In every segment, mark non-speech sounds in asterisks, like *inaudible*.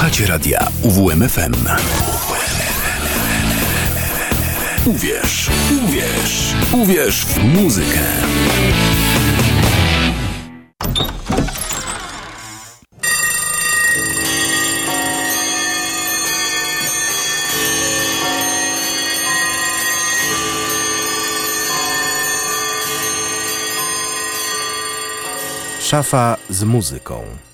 Słuchacie radia UWMFM. Uwierz, uwierz, uwierz w muzykę. Szafa z muzyką.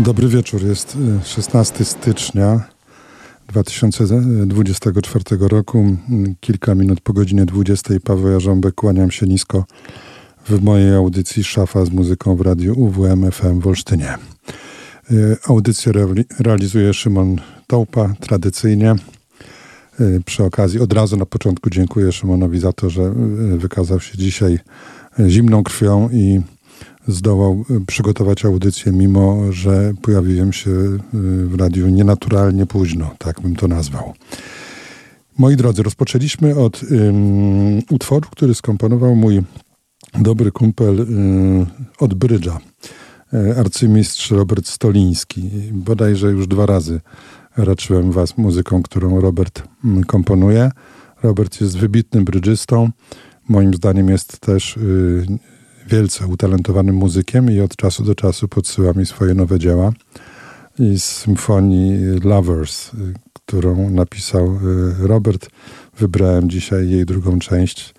Dobry wieczór. Jest 16 y, stycznia 2024 roku. Kilka minut po godzinie 20. Paweł Jarząbek, kłaniam się nisko w mojej audycji Szafa z muzyką w radiu UWM FM w Olsztynie. Y, audycję realizuje Szymon Tołpa, tradycyjnie. Y, przy okazji od razu na początku dziękuję Szymonowi za to, że wykazał się dzisiaj zimną krwią i zdołał y, przygotować audycję, mimo że pojawiłem się y, w radiu nienaturalnie późno, tak bym to nazwał. Moi drodzy, rozpoczęliśmy od utworu, który skomponował mój dobry kumpel um, od brydża, arcymistrz Robert Stoliński. Bodajże już dwa razy raczyłem was muzyką, którą Robert um, komponuje. Robert jest wybitnym brydżystą. Moim zdaniem jest też y, wielce utalentowanym muzykiem i od czasu do czasu podsyła mi swoje nowe dzieła. I z symfonii Lovers, którą napisał y, Robert, wybrałem dzisiaj jej drugą część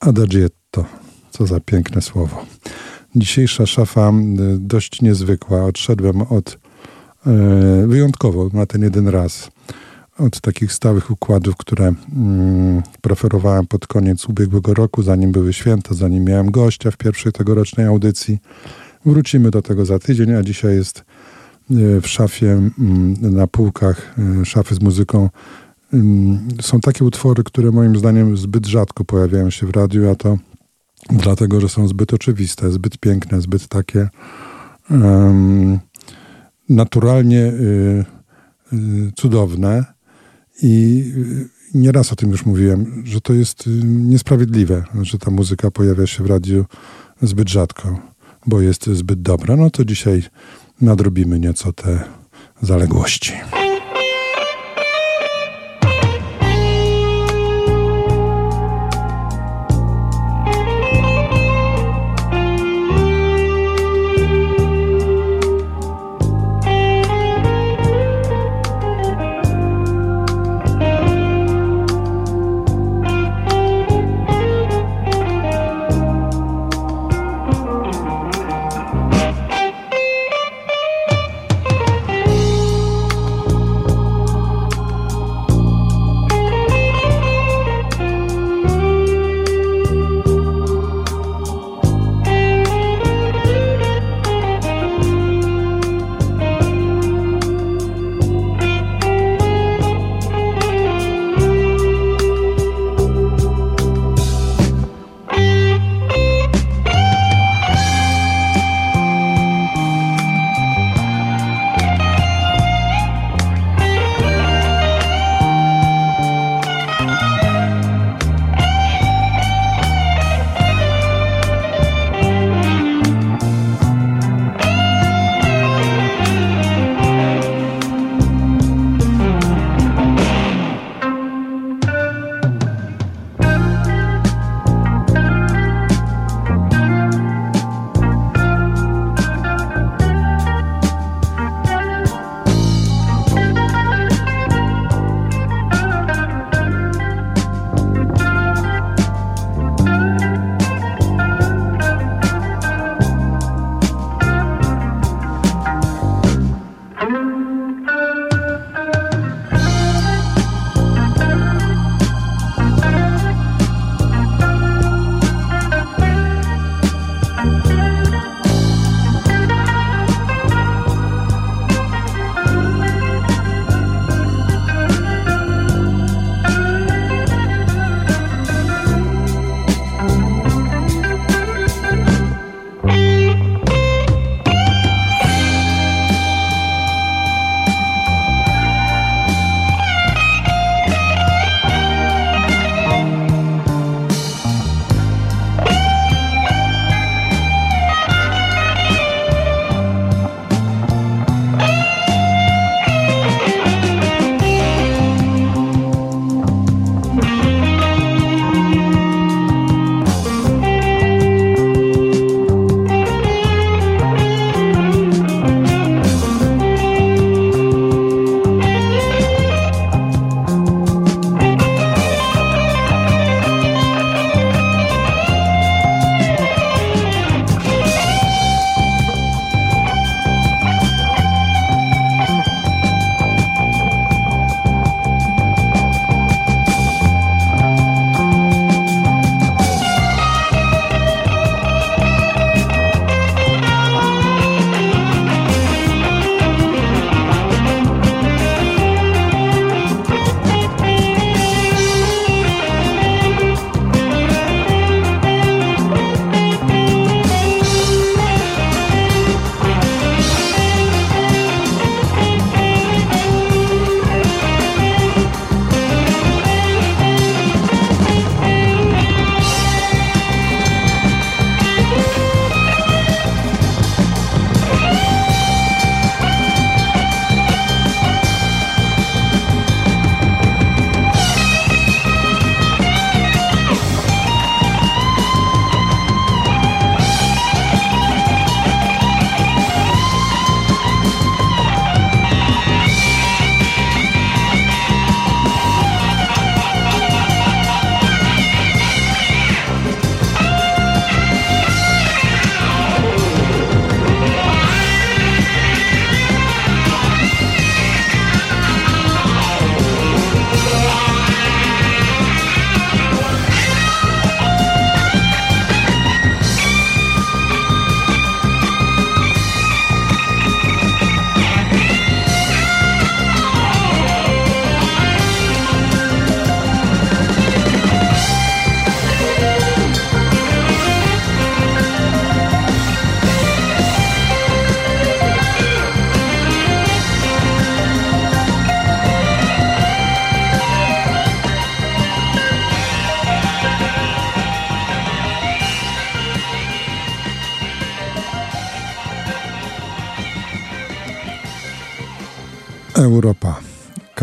Adagietto. Co za piękne słowo. Dzisiejsza szafa y, dość niezwykła. Odszedłem od y, wyjątkowo na ten jeden raz od takich stałych układów, które mm, preferowałem pod koniec ubiegłego roku, zanim były święta, zanim miałem gościa w pierwszej tegorocznej audycji. Wrócimy do tego za tydzień, a dzisiaj jest y, w szafie, mm, na półkach y, szafy z muzyką. Mm, są takie utwory, które moim zdaniem zbyt rzadko pojawiają się w radiu, a to dlatego, że są zbyt oczywiste, zbyt piękne, zbyt takie naturalnie y, y, cudowne i nieraz o tym już mówiłem, że to jest y, niesprawiedliwe, że ta muzyka pojawia się w radiu zbyt rzadko, bo jest zbyt dobra. No to dzisiaj nadrobimy nieco te zaległości.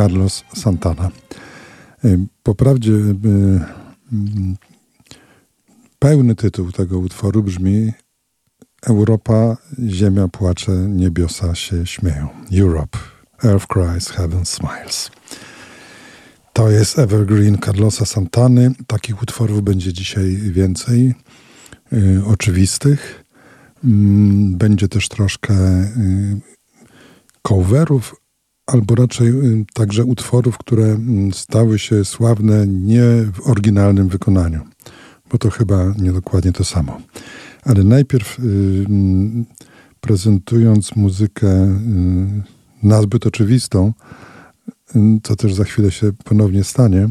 Carlos Santana. Poprawdzie pełny tytuł tego utworu brzmi Europa, ziemia płacze, niebiosa się śmieją. Europe, Earth cries, heaven smiles. To jest Evergreen Carlosa Santany. Takich utworów będzie dzisiaj więcej, y, oczywistych. Mm, będzie też troszkę y, coverów, albo raczej y, także utworów, które mm, stały się sławne nie w oryginalnym wykonaniu, bo to chyba nie dokładnie to samo. Ale najpierw y, mm, prezentując muzykę y, nazbyt oczywistą, co też za chwilę się ponownie stanie,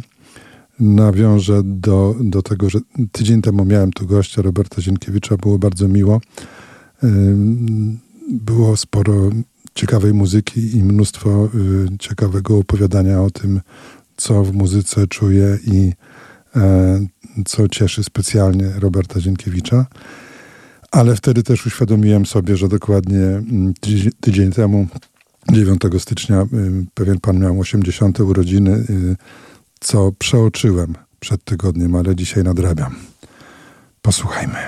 nawiążę do, do tego, że tydzień temu miałem tu gościa Roberta Zienkiewicza, było bardzo miło. Było sporo ciekawej muzyki i mnóstwo y, ciekawego opowiadania o tym, co w muzyce czuje i e, co cieszy specjalnie Roberta Zienkiewicza. Ale wtedy też uświadomiłem sobie, że dokładnie mm, tydzień, temu, 9 stycznia, y, pewien pan miał 80. urodziny, y, co przeoczyłem przed tygodniem, ale dzisiaj nadrabiam. Posłuchajmy.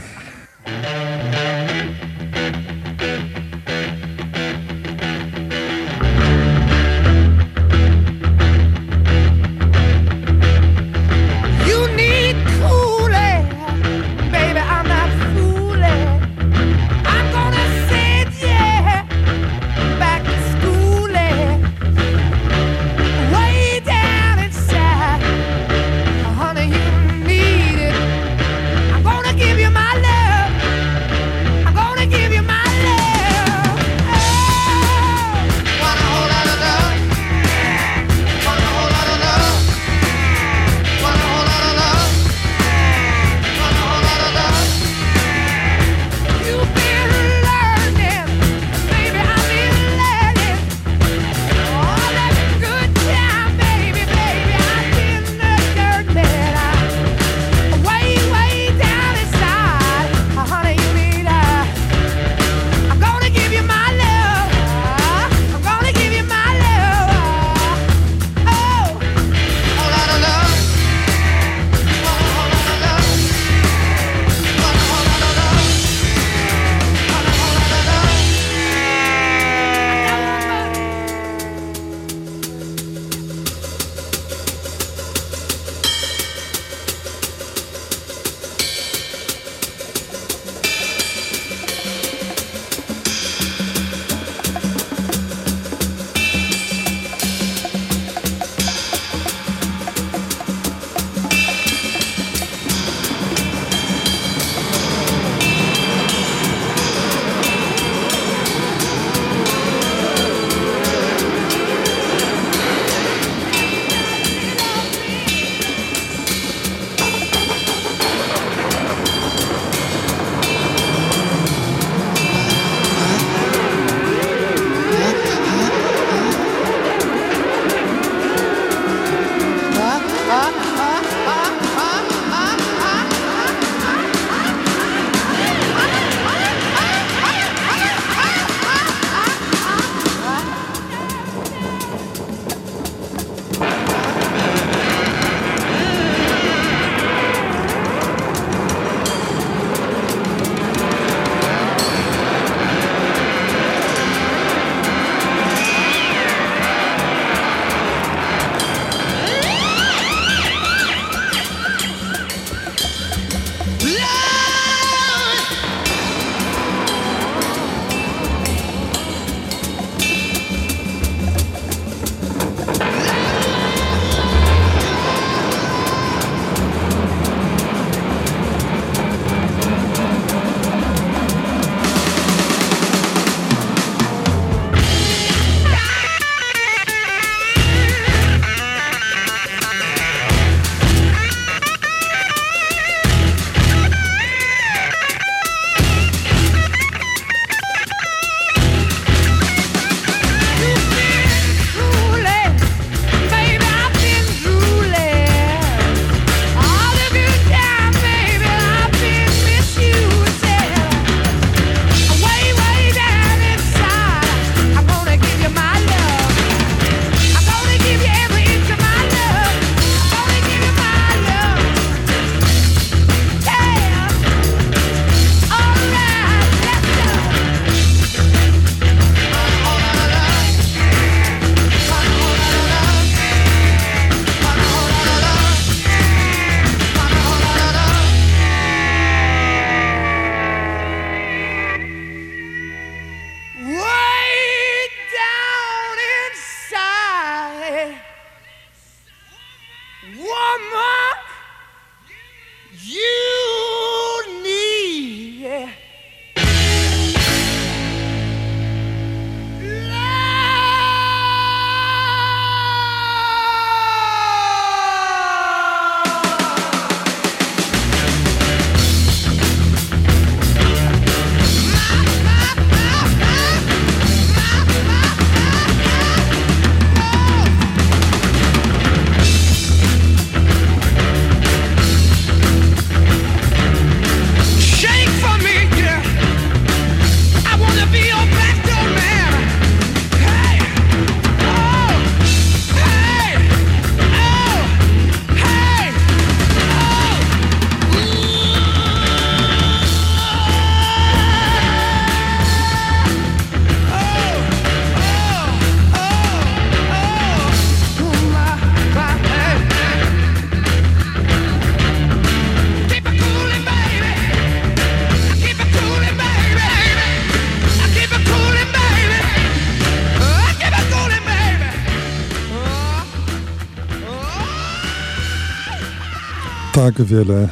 Tak wiele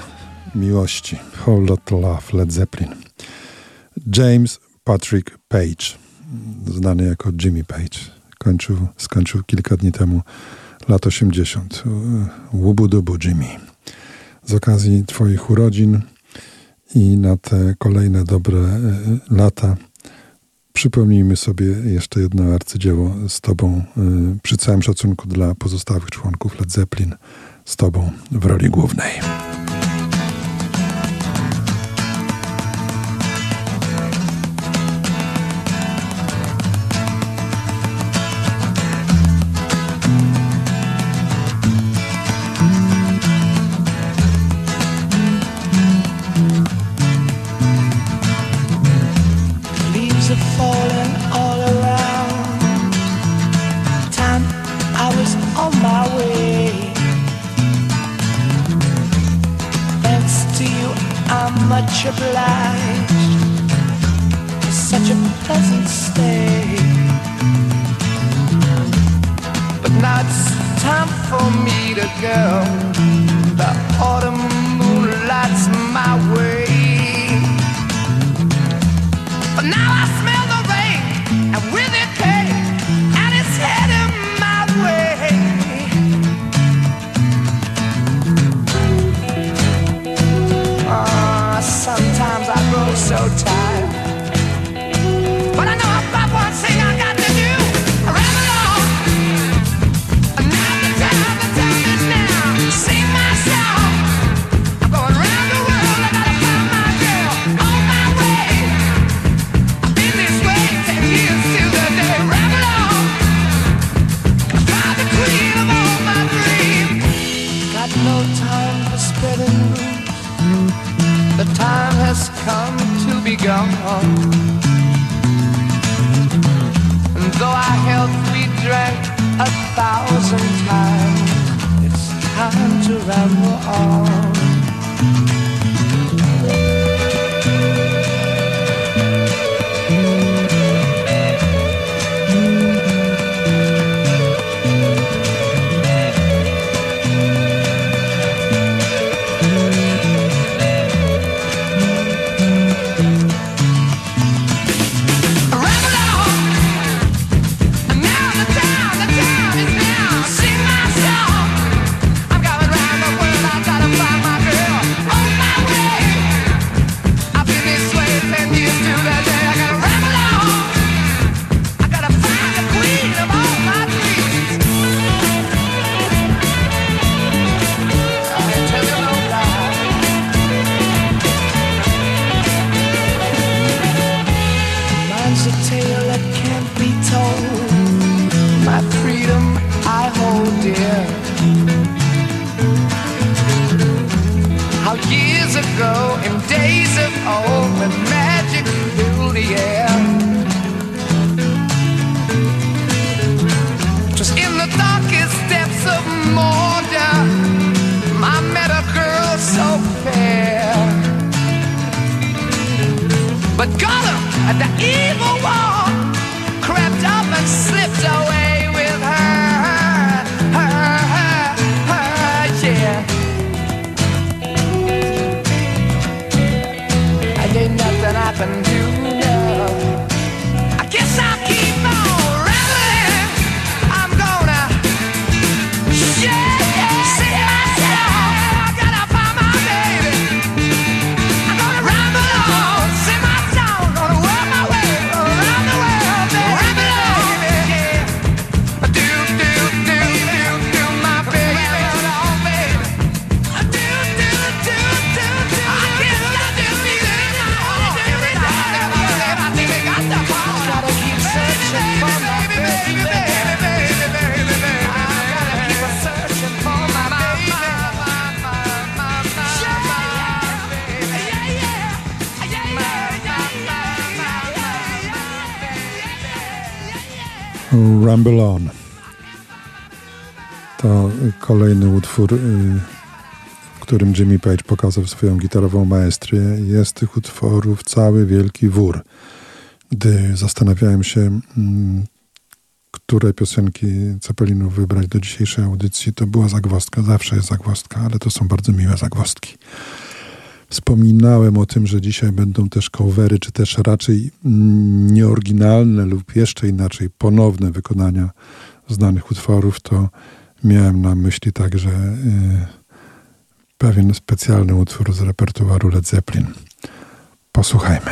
miłości. Whole Lot Love, Led Zeppelin. James Patrick Page, znany jako Jimmy Page, kończył, skończył kilka dni temu lat 80. Łubu-dubu Jimmy. Z okazji Twoich urodzin i na te kolejne dobre e, lata przypomnijmy sobie jeszcze jedno arcydzieło z Tobą, e, przy całym szacunku dla pozostałych członków Led Zeppelin – z Tobą w roli głównej. A thousand times, it's time to ramble on. Rumble On. To kolejny utwór, y, w którym Jimmy Page pokazał swoją gitarową maestrię. Jest tych utworów cały wielki wór. Gdy zastanawiałem się, mm, które piosenki Cepelinu wybrać do dzisiejszej audycji, to była zagwozdka. Zawsze jest zagwozdka, ale to są bardzo miłe zagwozdki. Wspominałem o tym, że dzisiaj będą też covery, czy też raczej nieoryginalne lub jeszcze inaczej ponowne wykonania znanych utworów, to miałem na myśli także y, pewien specjalny utwór z repertuaru Led Zeppelin. Posłuchajmy.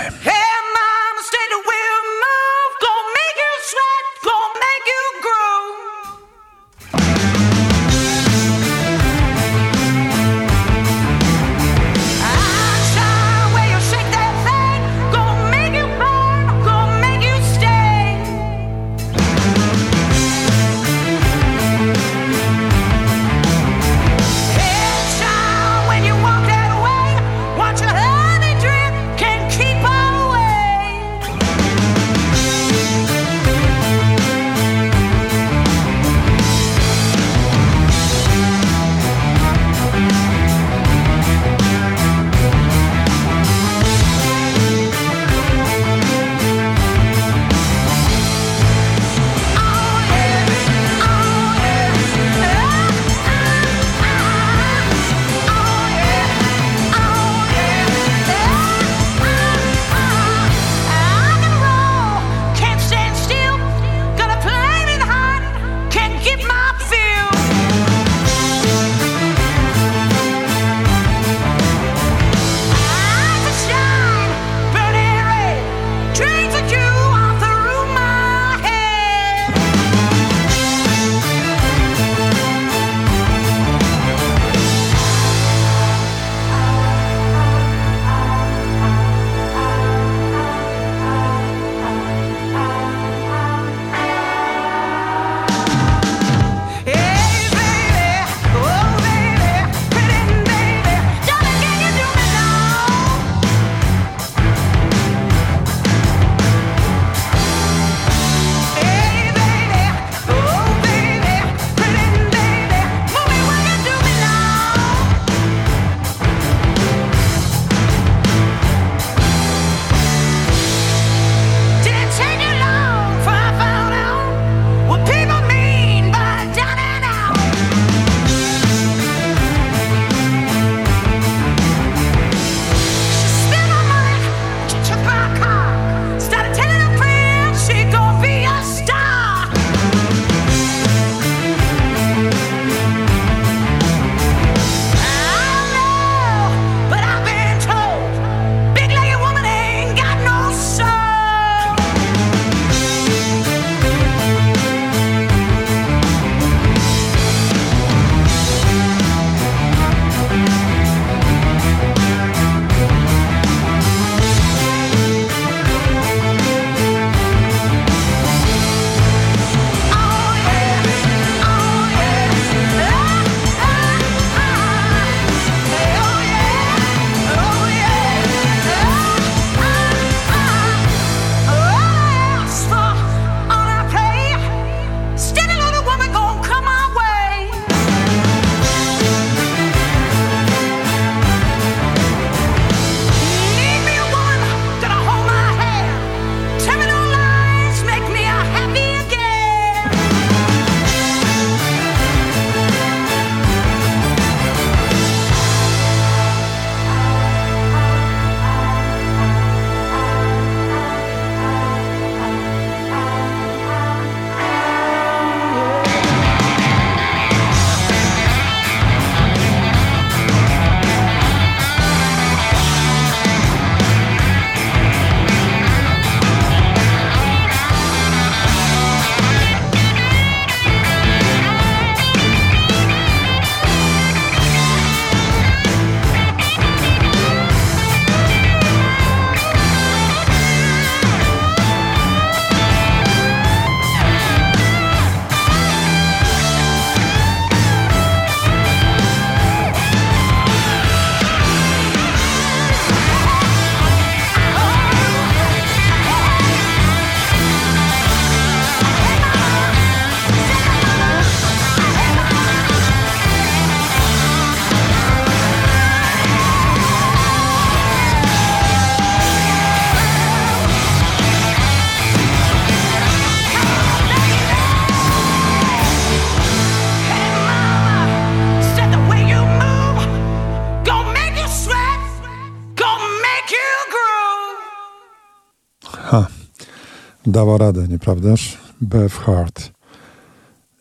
Dała radę, nieprawdaż? Bev Hart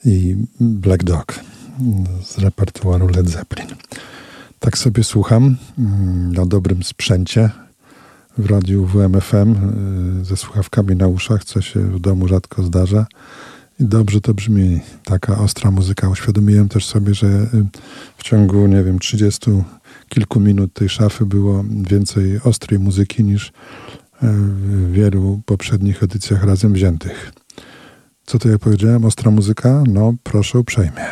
i Black Dog z repertuaru Led Zeppelin. Tak sobie słucham mm, na dobrym sprzęcie w radiu WMFM y, ze słuchawkami na uszach, co się w domu rzadko zdarza. I dobrze to brzmi, taka ostra muzyka. Uświadomiłem też sobie, że y, w ciągu, nie wiem, 30 kilku minut tej szafy było więcej ostrej muzyki niż w wielu poprzednich edycjach razem wziętych. Co to ja powiedziałem? Ostra muzyka? No, proszę uprzejmie.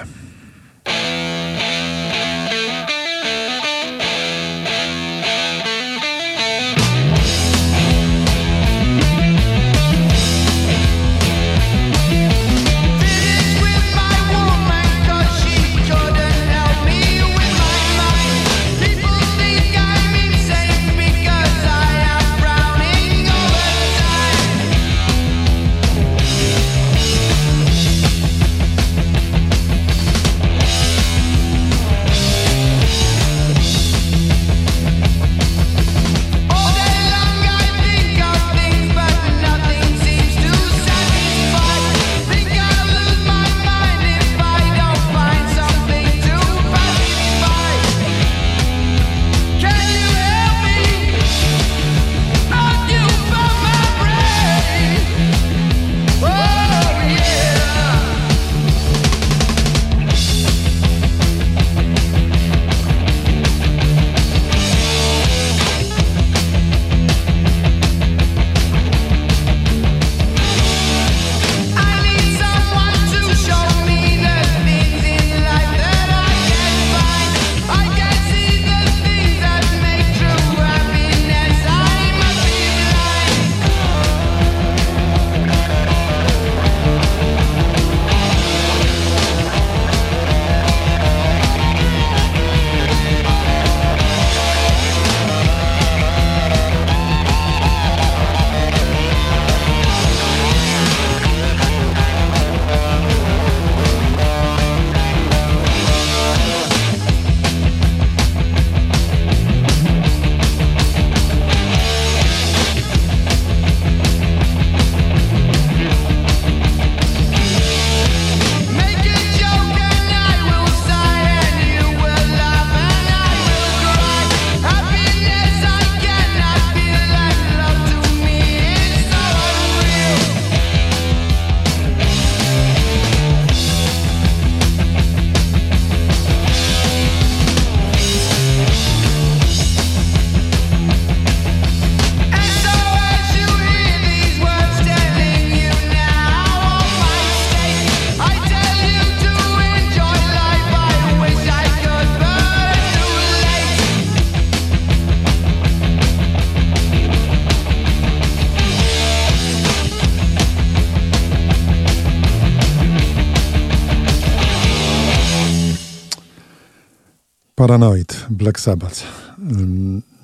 Paranoid, Black Sabbath.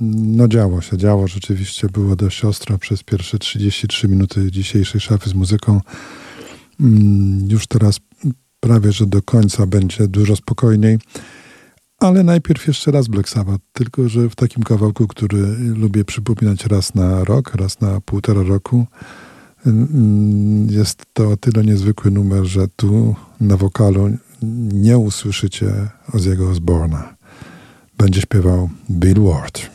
No działo się, działo rzeczywiście, było dość ostro przez pierwsze 33 minuty dzisiejszej szafy z muzyką. Już teraz prawie, że do końca będzie dużo spokojniej. Ale najpierw jeszcze raz Black Sabbath, tylko że w takim kawałku, który lubię przypominać raz na rok, raz na półtora roku. Jest to o tyle niezwykły numer, że tu na wokalu nie usłyszycie Ozzy'ego Osborna będzie śpiewał Bill Ward.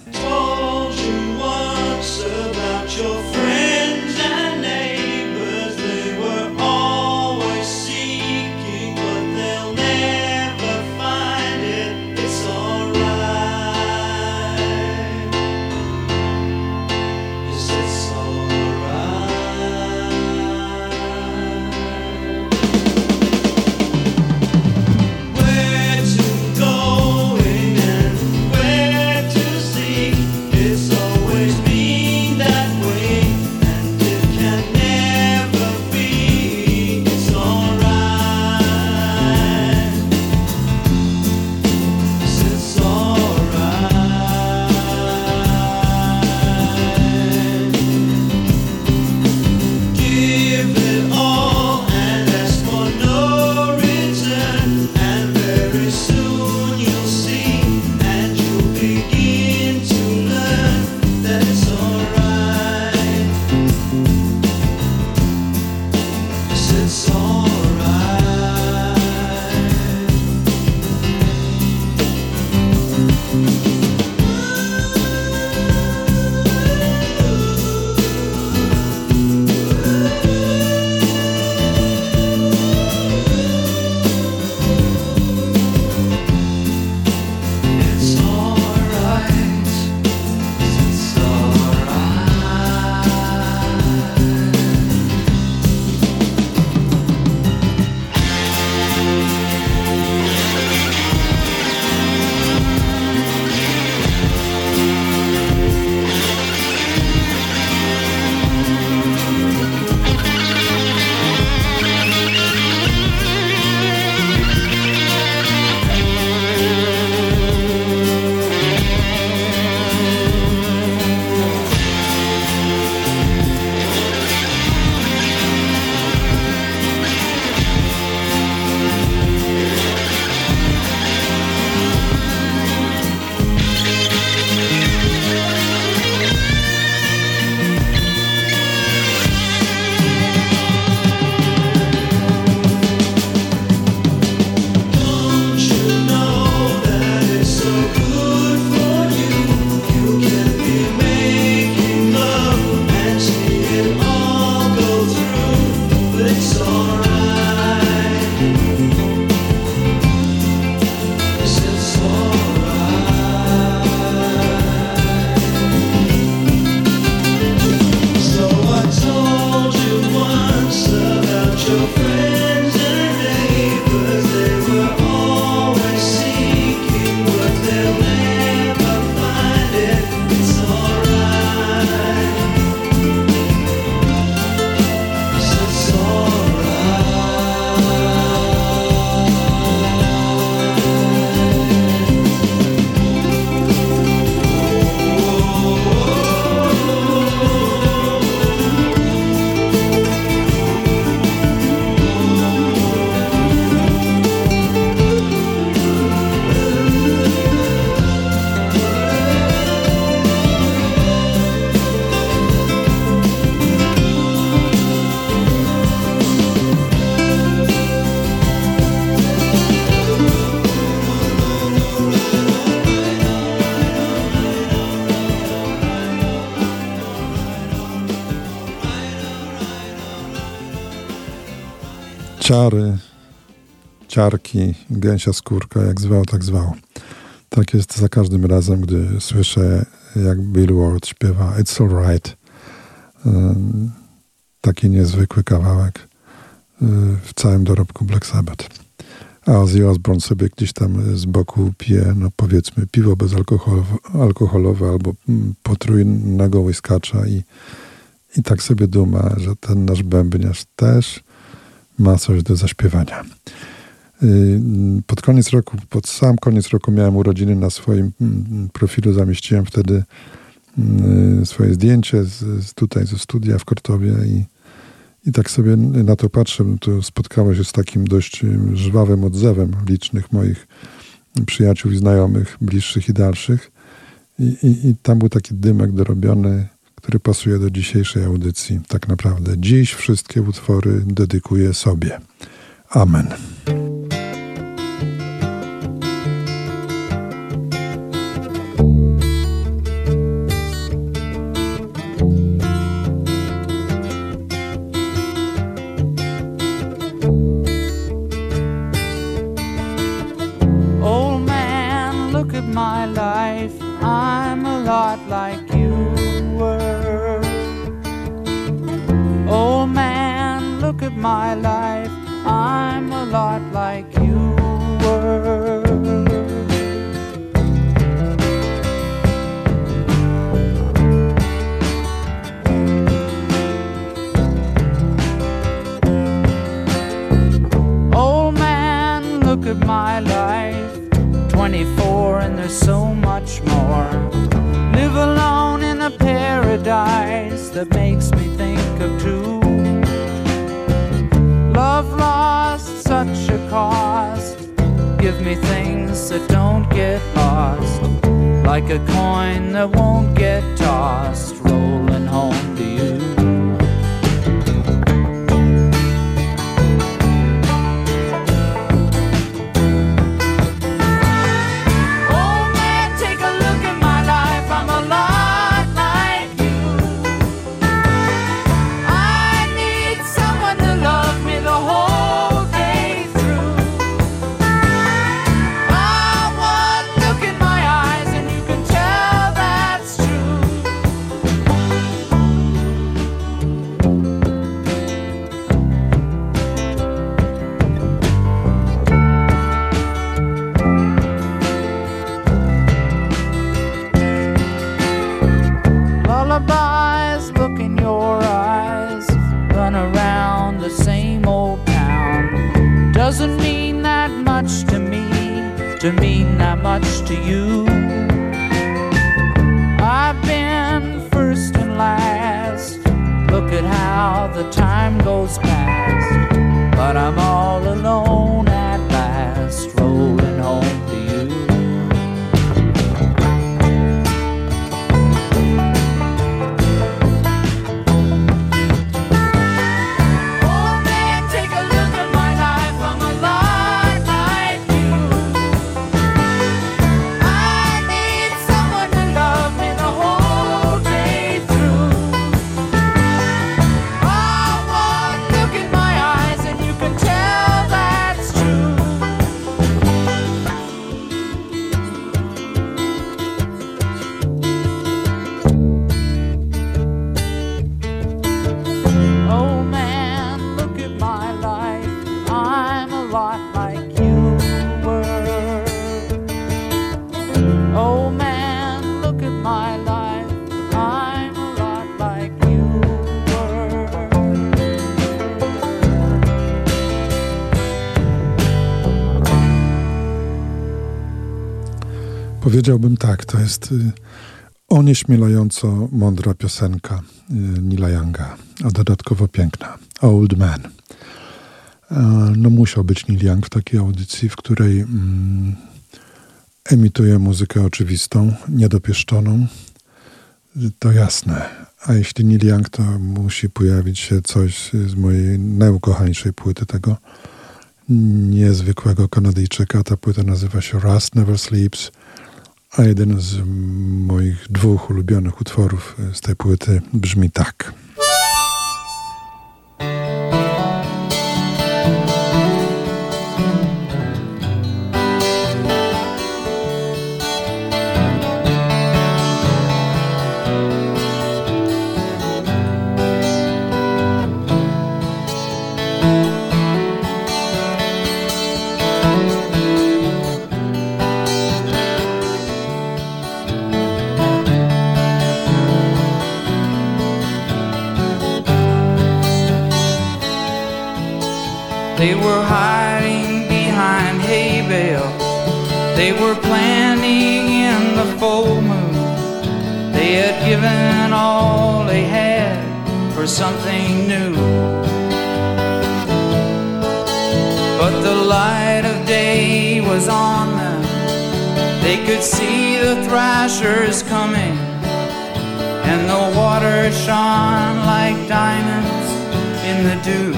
Ciary, ciarki, gęsia skórka, jak zwał, tak zwał. Tak jest za każdym razem, gdy słyszę, jak Bill Ward śpiewa It's Alright. Taki niezwykły kawałek y, w całym dorobku Black Sabbath. A Ozzy Osbourne sobie gdzieś tam z boku pije, no powiedzmy, piwo bezalkoholowe alkoholowe, albo mm, potrójnego łyskacza i, i tak sobie duma, że ten nasz bębniarz też ma coś do zaśpiewania. Y, pod koniec roku, pod sam koniec roku miałem urodziny na swoim mm, profilu, zamieściłem wtedy y, swoje zdjęcie z, z tutaj ze studia w Kortowie i, i tak sobie na to patrzę, to spotkało się z takim dość żwawym odzewem licznych moich przyjaciół i znajomych, bliższych i dalszych. I, i, I tam był taki dymek dorobiony, który pasuje do dzisiejszej audycji. Tak naprawdę dziś wszystkie utwory dedykuję sobie. Amen. To mean that much to you. I've been first and last. Look at how the time goes past. But I'm all alone Powiedziałbym tak, to jest y, onieśmielająco mądra piosenka y, Nila Younga, a dodatkowo piękna. Old Man. No musiał być Neil Young w takiej audycji, w której mm, emituje muzykę oczywistą, niedopieszczoną. To jasne. A jeśli Neil Young, to musi pojawić się coś z mojej najukochańszej płyty tego niezwykłego Kanadyjczyka. Ta płyta nazywa się Rust Never Sleeps a jeden z moich dwóch ulubionych utworów z tej płyty brzmi tak. Given all they had for something new. But the light of day was on them. They could see the thrashers coming, and the water shone like diamonds in the dew.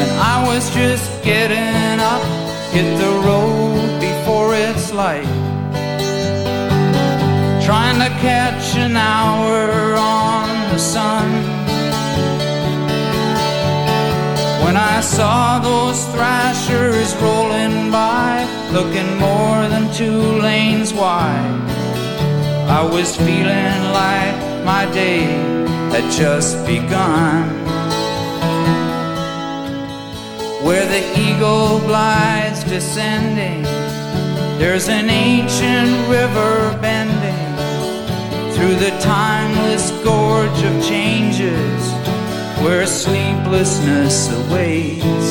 And I was just getting up, hit the road trying to catch an hour on the sun. When I saw those thrashers rolling by, looking more than two lanes wide, I was feeling like my day had just begun. Where the eagle glides descending, there's an ancient river bending through the timeless gorge of changes where sleeplessness awaits.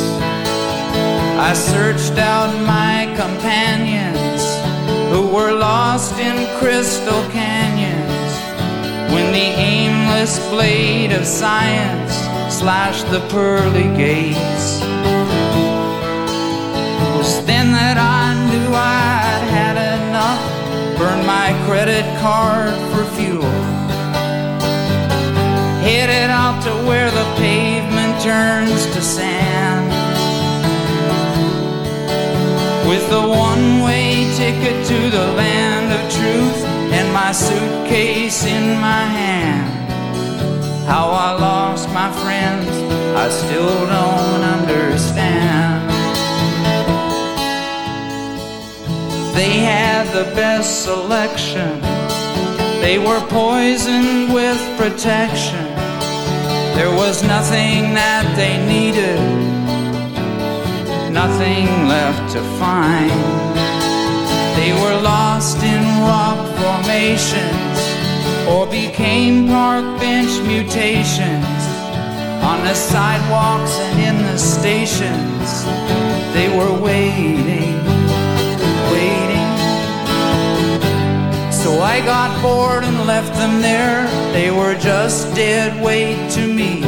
I searched out my companions who were lost in crystal canyons when the aimless blade of science slashed the pearly gates. Burned my credit card for fuel headed out to where the pavement turns to sand. With the one way ticket to the land of truth and my suitcase in my hand. How I lost my friends, I still don't understand. They had the best selection. They were poisoned with protection. There was nothing that they needed, nothing left to find. They were lost in rock formations or became park bench mutations on the sidewalks and in the stations. They were waiting. I got bored and left them there. They were just dead weight to me.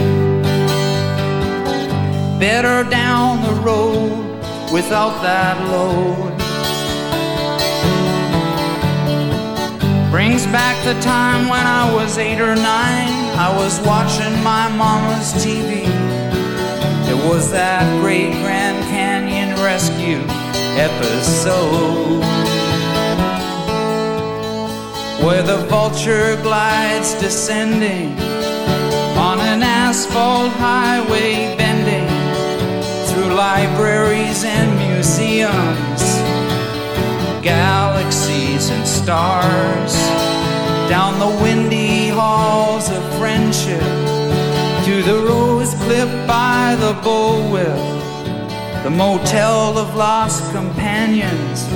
Better down the road without that load. Brings back the time when I was eight or nine. I was watching my mama's TV. It was that great Grand Canyon rescue episode where the vulture glides descending on an asphalt highway bending through libraries and museums, galaxies and stars, down the windy halls of friendship to the rose clipped by the bullwhip. The motel of lost companions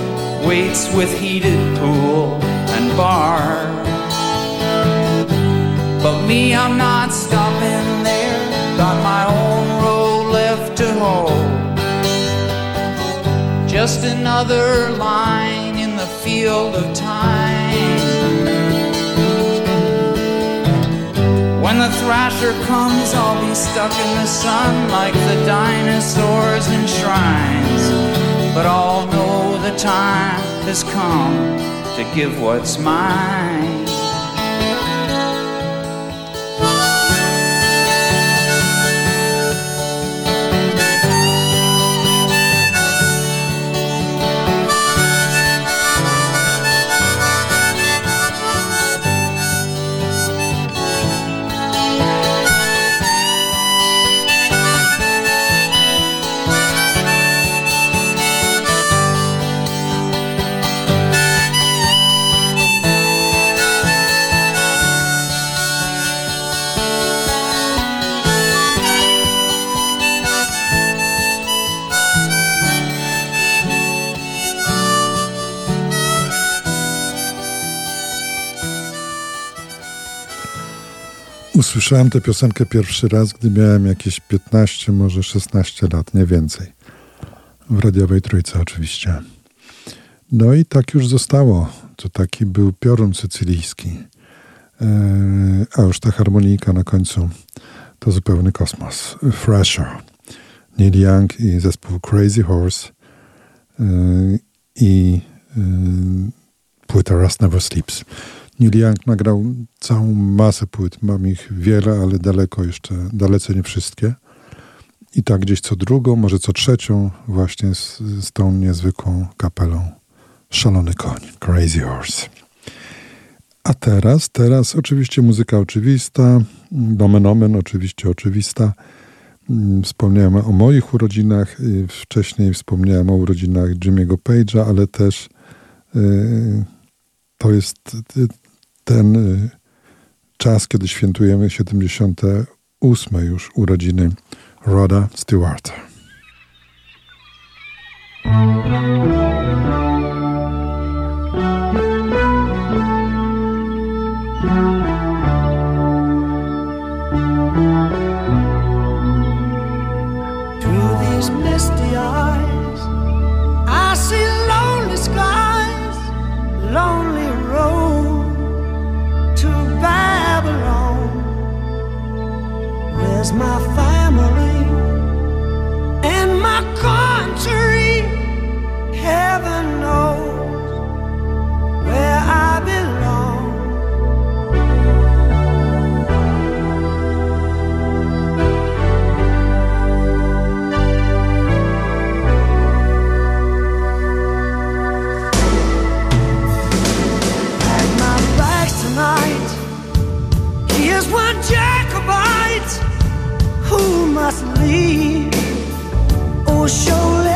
waits with heated pool bar. But me, I'm not stopping there. Got my own road left to hold. Just another line in the field of time. When the thrasher comes, I'll be stuck in the sun like the dinosaurs in shrines. But I'll know the time has come to give what's mine. Usłyszałem tę piosenkę pierwszy raz, gdy miałem jakieś 15, może 16 lat, nie więcej. W radiowej trójce oczywiście. No i tak już zostało. To taki był piorun sycylijski. E, a już ta harmonijka na końcu to zupełny kosmos. Fresher. Neil Young i zespół Crazy Horse e, i e, płyta Rust Never Sleeps. Neil Young nagrał całą masę płyt, mam ich wiele, ale daleko jeszcze, dalece nie wszystkie. I tak gdzieś co drugą, może co trzecią, właśnie z, z tą niezwykłą kapelą. Szalony koń, Crazy Horse. A teraz, teraz oczywiście muzyka oczywista, nomen omen oczywiście oczywista. Mm, wspomniałem o moich urodzinach, wcześniej wspomniałem o urodzinach Jimmy'ego Page'a, ale też yy, to jest ten y, czas, kiedy świętujemy 78 już urodziny Roda Stewarta. My family and my country, heaven knows. must leave. Oh, show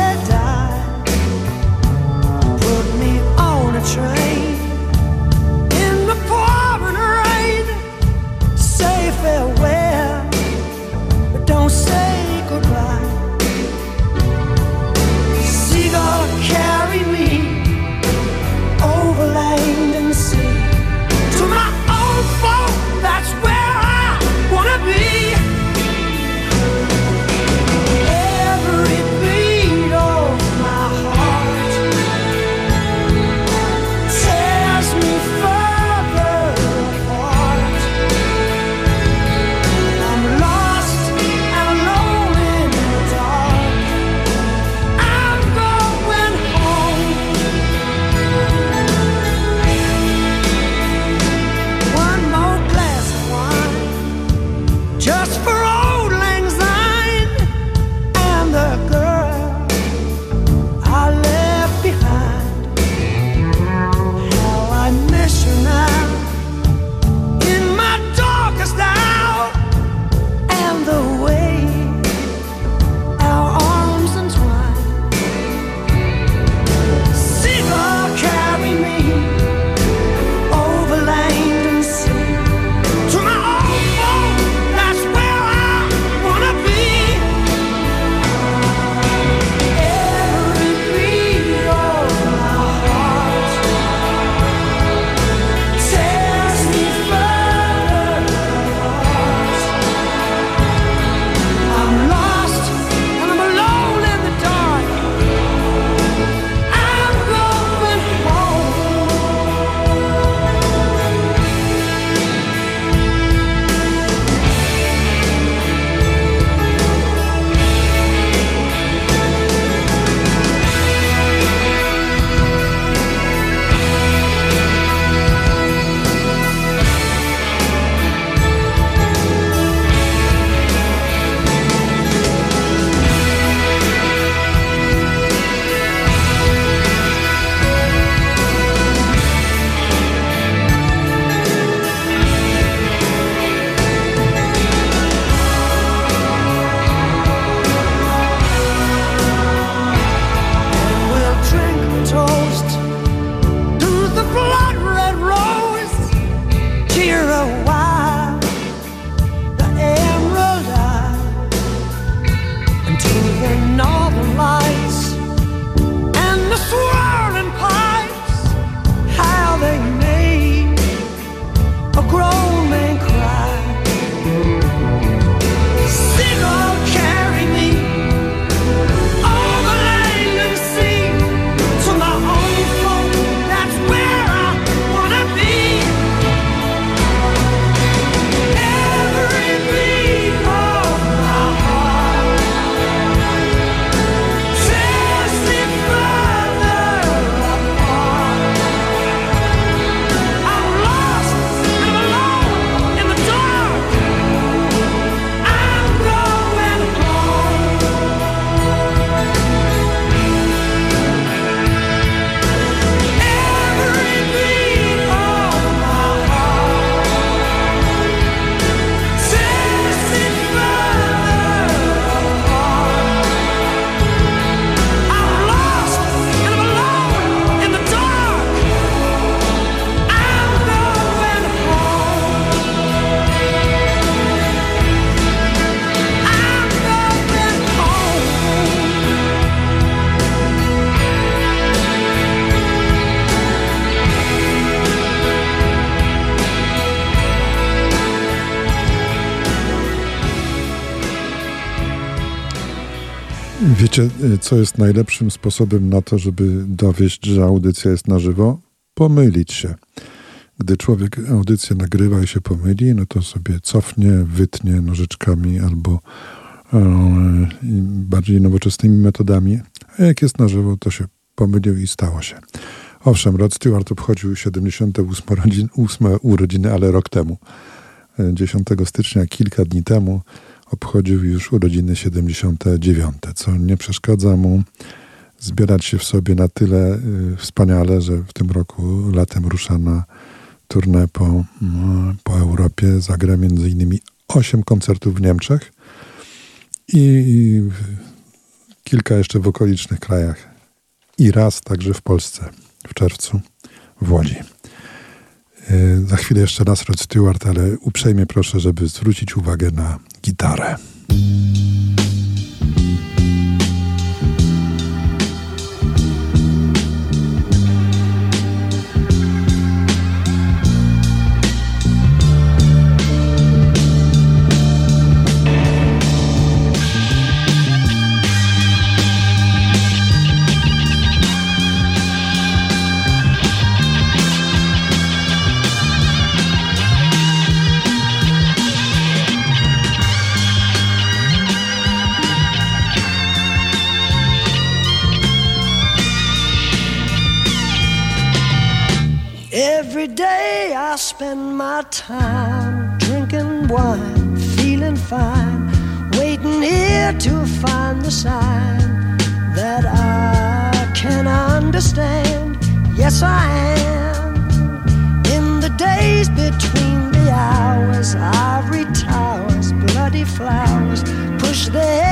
co jest najlepszym sposobem na to, żeby dowieść, że audycja jest na żywo? Pomylić się. Gdy człowiek audycję nagrywa i się pomyli, no to sobie cofnie, wytnie nożyczkami albo e, bardziej nowoczesnymi metodami. A jak jest na żywo, to się pomylił i stało się. Owszem, Rod Stewart obchodził 78 urodziny, 8 urodziny, ale rok temu. 10 e, stycznia, kilka dni temu, obchodził już urodziny 79, co nie przeszkadza mu zbierać się w sobie na tyle y, wspaniale, że w tym roku latem rusza na turnę po, mm, po Europie. Zagra między innymi 8 koncertów w Niemczech i kilka jeszcze w okolicznych krajach. I raz także w Polsce w czerwcu w Łodzi. Y, za chwilę jeszcze raz Rod Stewart, ale uprzejmie proszę, żeby zwrócić uwagę na gitarę. Time drinking wine, feeling fine, waiting here to find the sign that I can understand. Yes, I am. In the days between the hours, ivory towers, bloody flowers push their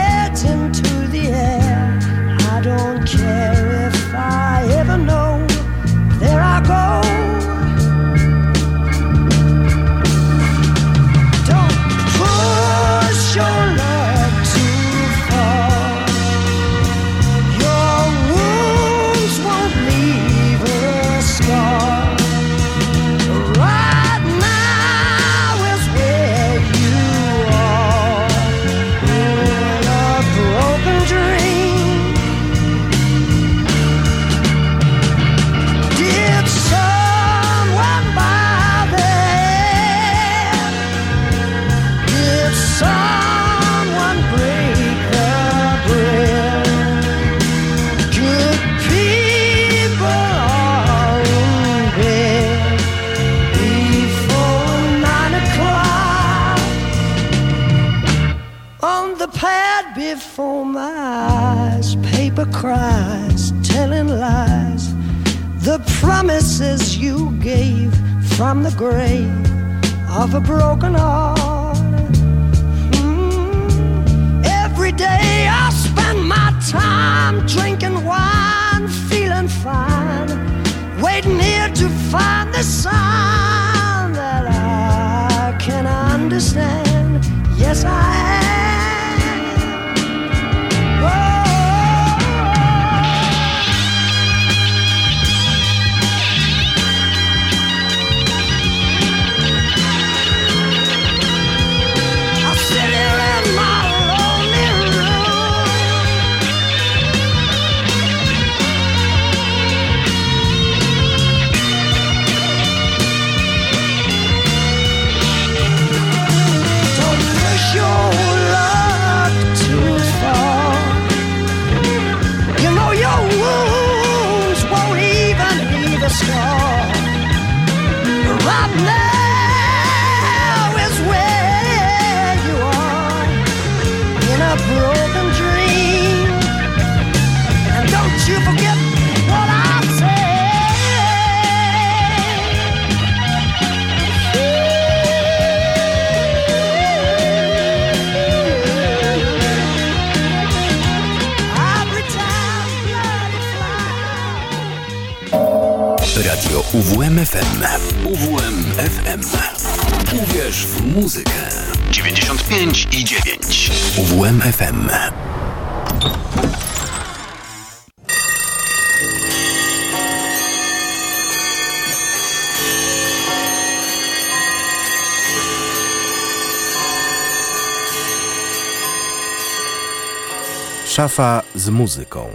promises you gave from the grave of a broken heart. Mm. Every day I spend my time drinking wine, feeling fine, waiting here to find the sign that I can understand. Yes, I am. UWMFM. UWMFM. Uwierz w muzykę. 95 i 9. UWMFM. Szafa z muzyką.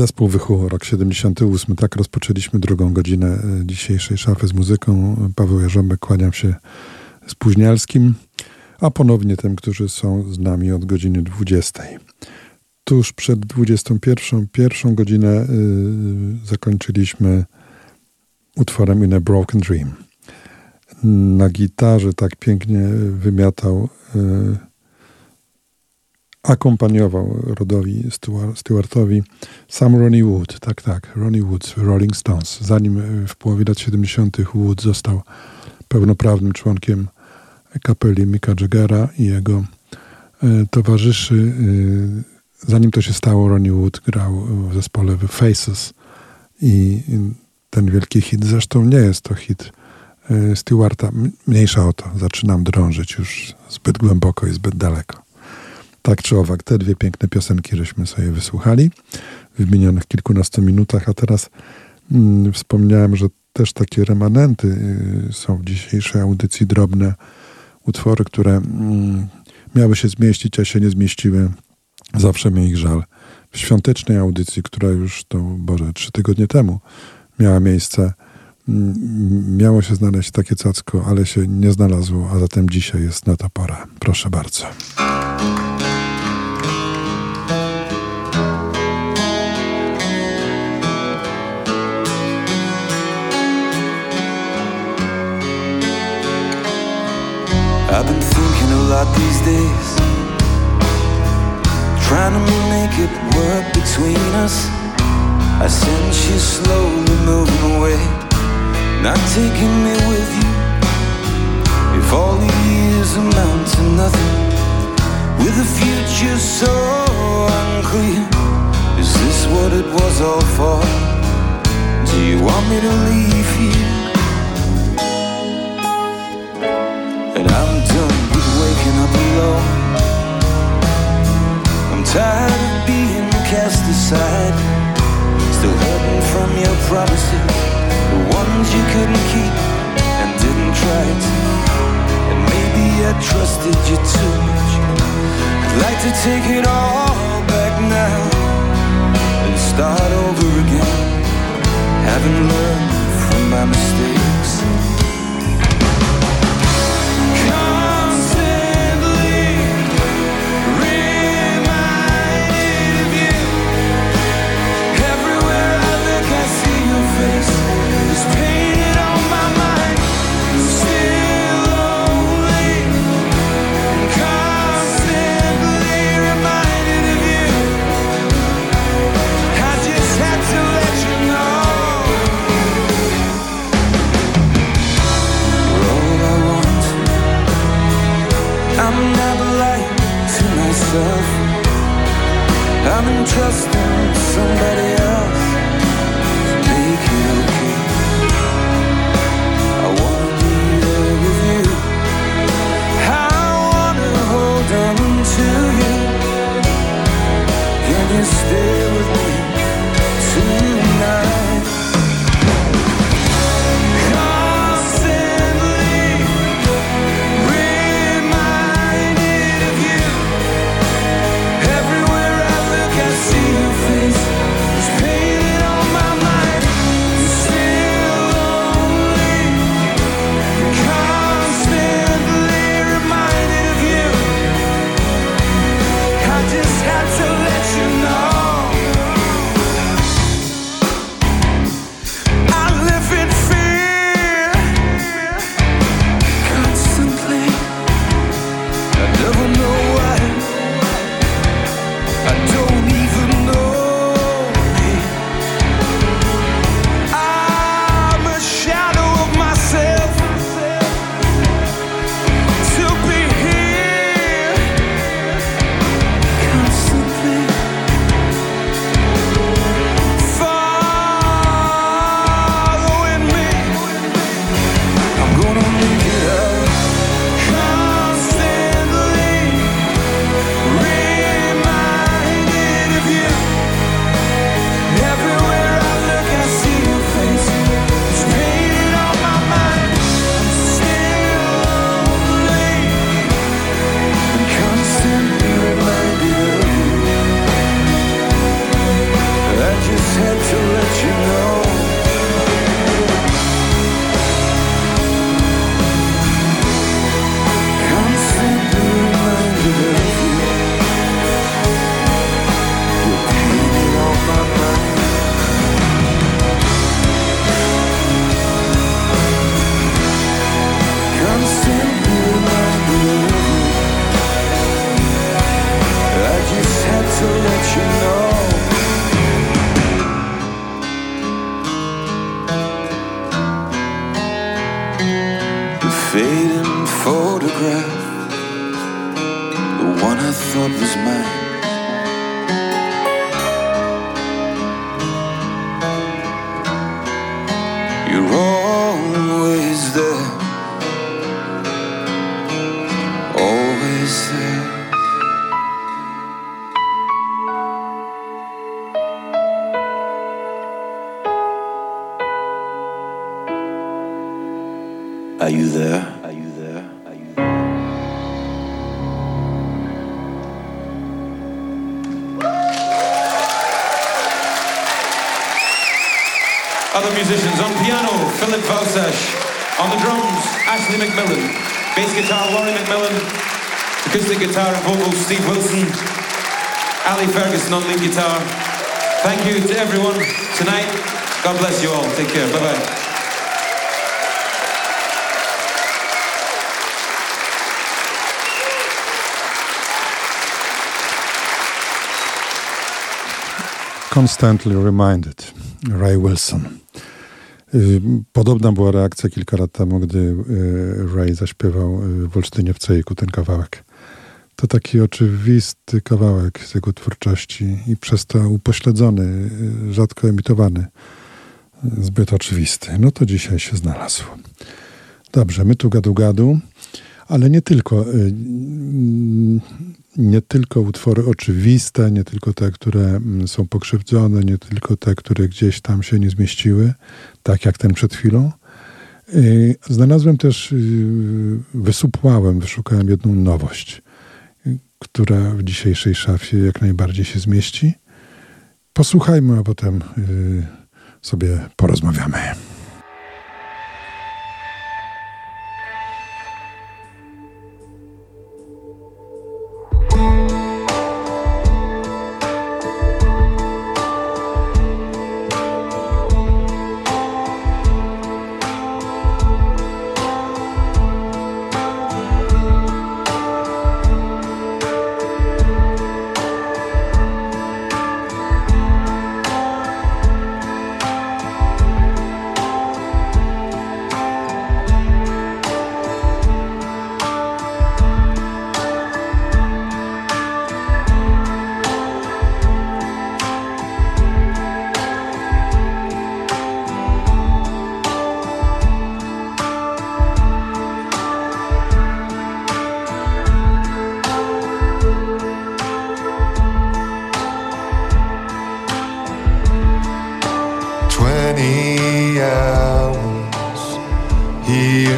Zespół Wychu, rok 78. Tak rozpoczęliśmy drugą godzinę e, dzisiejszej szafy z muzyką. Paweł Jarząbek, kłaniam się spóźnialskim, a ponownie tym, którzy są z nami od godziny 20. Tuż przed 21. pierwszą godzinę y, zakończyliśmy utworem In a Broken Dream. Na gitarze tak pięknie wymiatał y, akompaniował Rodowi Stewartowi sam Ronnie Wood. Tak, tak, Ronnie Wood Rolling Stones. Zanim e, w połowie lat 70. Wood został pełnoprawnym członkiem kapeli Micka Jaggera i jego e, towarzyszy. E, zanim to się stało, Ronnie Wood grał w zespole The Faces i ten wielki hit, zresztą nie jest to hit Stewarta, mniejsza o to, zaczynam drążyć już zbyt głęboko i zbyt daleko. Tak czy owak, te dwie piękne piosenki żeśmy sobie wysłuchali w minionych kilkunastu minutach, a teraz mm, wspomniałem, że też takie remanenty y, są w dzisiejszej audycji drobne utwory, które mm, miały się zmieścić, a się nie zmieściły. Zawsze mi ich żal. W świątecznej audycji, która już to, Boże, trzy tygodnie temu miała miejsce, mm, miało się znaleźć takie cacko, ale się nie znalazło, a zatem dzisiaj jest na to pora. Proszę bardzo. I've been thinking a lot these days, trying to make it work between us. I sense you slowly moving away, not taking me with you. If all the years amount to nothing, with a future so unclear, is this what it was all for? Do you want me to leave here? Tired of being cast aside. Still hurting from your promises, the ones you couldn't keep and didn't try to. And maybe I trusted you too much. I'd like to take it all back now and start over again. Haven't learned from my mistakes. Trusting somebody else Constantly Reminded, Ray Wilson. Y, podobna była reakcja kilka lat temu, gdy y, Ray zaśpiewał y, w Olsztynie w Cejku ten kawałek. To taki oczywisty kawałek z jego twórczości i przez to upośledzony, rzadko emitowany, zbyt oczywisty. No to dzisiaj się znalazł. Dobrze, my tu gadu gadu, ale nie tylko nie tylko utwory oczywiste, nie tylko te, które mm, są pokrzywdzone, nie tylko te, które gdzieś tam się nie zmieściły, tak jak ten przed chwilą. Znalazłem też, y, wysupłałem, wyszukałem jedną nowość, która w dzisiejszej szafie jak najbardziej się zmieści. Posłuchajmy, a potem y, sobie porozmawiamy.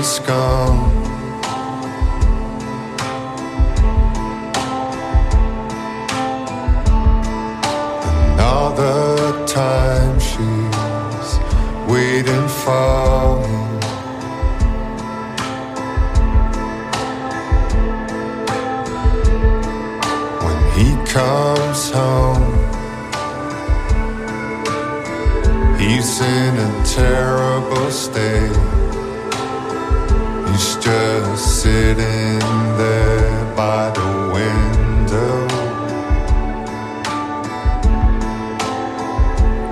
Is gone. And all the time she's waiting for sitting there by the window.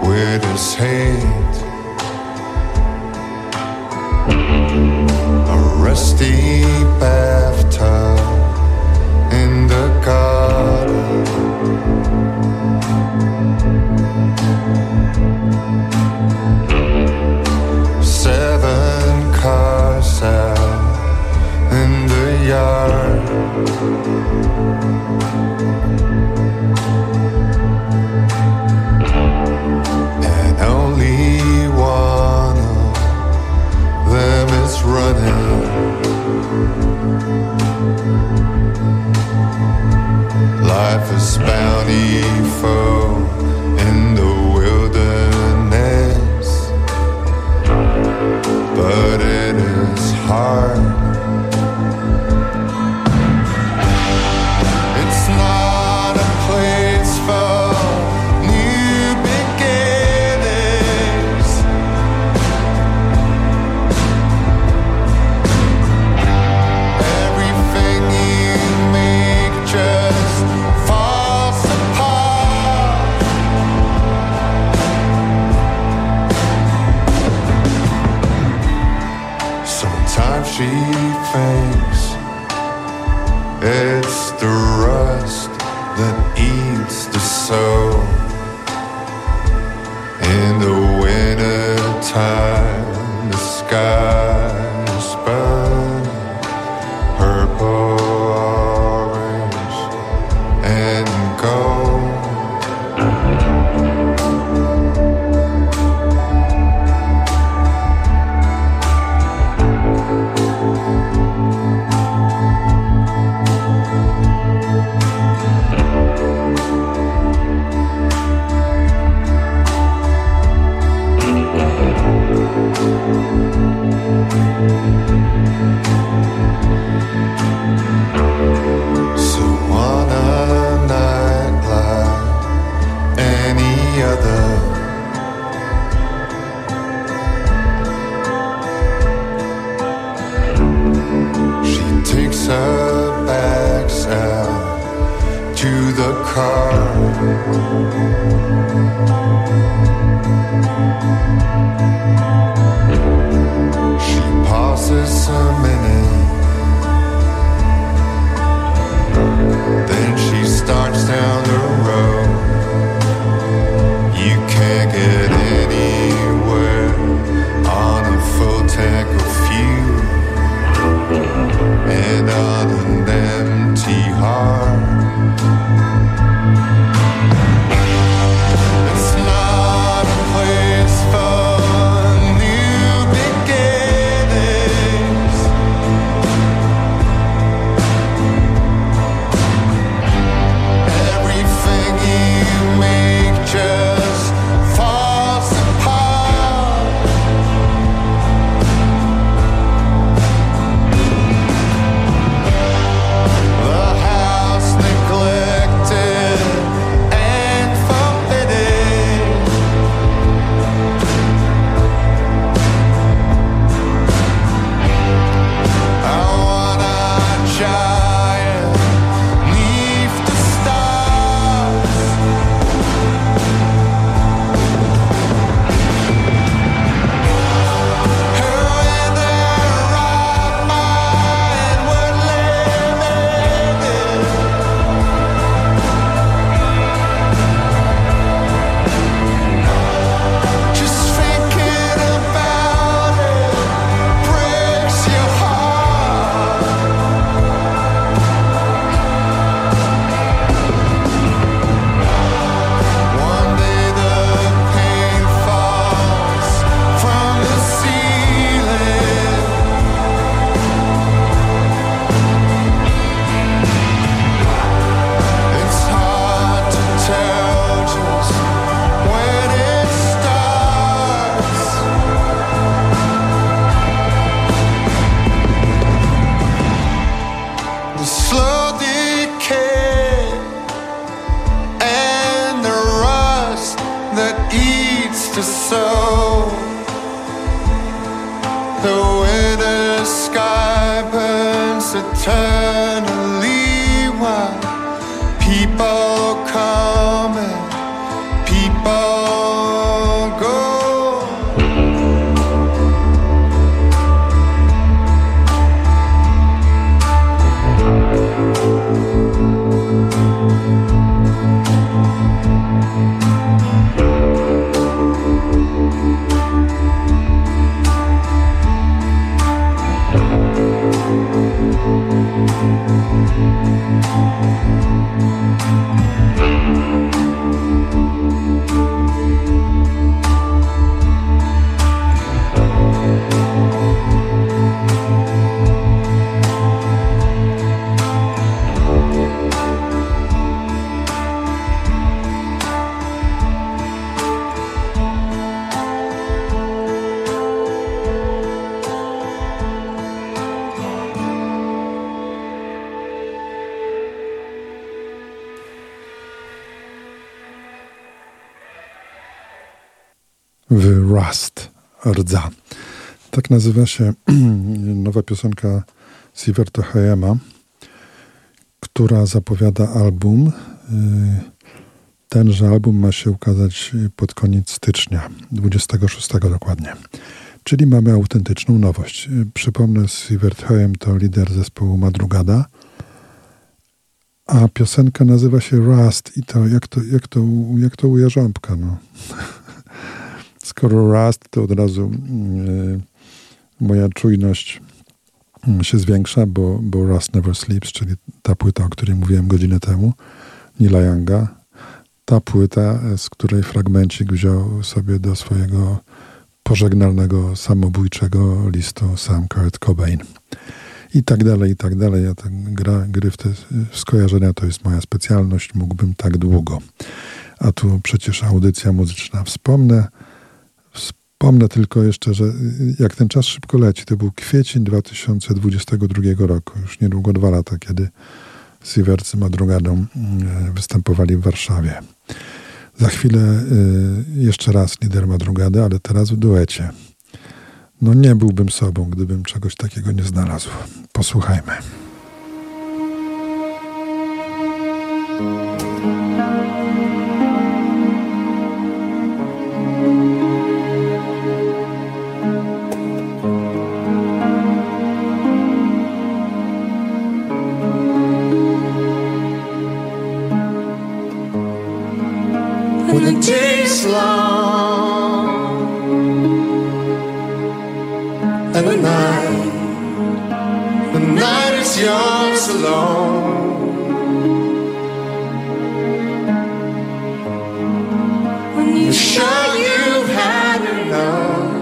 With his hand a rusty bathtub Bounty for. Rdza. Tak nazywa się *clears throat* nowa piosenka Siverta Hayema, która zapowiada album. Y, Tenże album ma się ukazać pod koniec stycznia, 26 dokładnie. Czyli mamy autentyczną nowość. Przypomnę, Sivert Hayem to lider zespołu Madrugada, a piosenka nazywa się Rust i to jak to, jak to, jak to u Jarząbka, no. Skoro Rust, to od razu y, moja czujność y, się zwiększa, bo, bo Rust Never Sleeps, czyli ta płyta, o której mówiłem godzinę temu, Nila Younga. Ta płyta, z której fragmencik wziął sobie do swojego pożegnalnego, samobójczego listu Sam Kurt Cobain. I tak dalej, i tak dalej. Ja ten gra, gry w te skojarzenia to jest moja specjalność. Mógłbym tak długo. A tu przecież audycja muzyczna. Wspomnę, Pomnę tylko jeszcze, że y, jak ten czas szybko leci, to był kwiecień 2022 roku, już niedługo dwa lata, kiedy Siverts z Madrugadą mm, występowali w Warszawie. Za chwilę y, jeszcze raz lider Madrugady, ale teraz w duecie. No nie byłbym sobą, gdybym czegoś takiego nie znalazł. Posłuchajmy. long and the night the night is yours alone. When you show you've had enough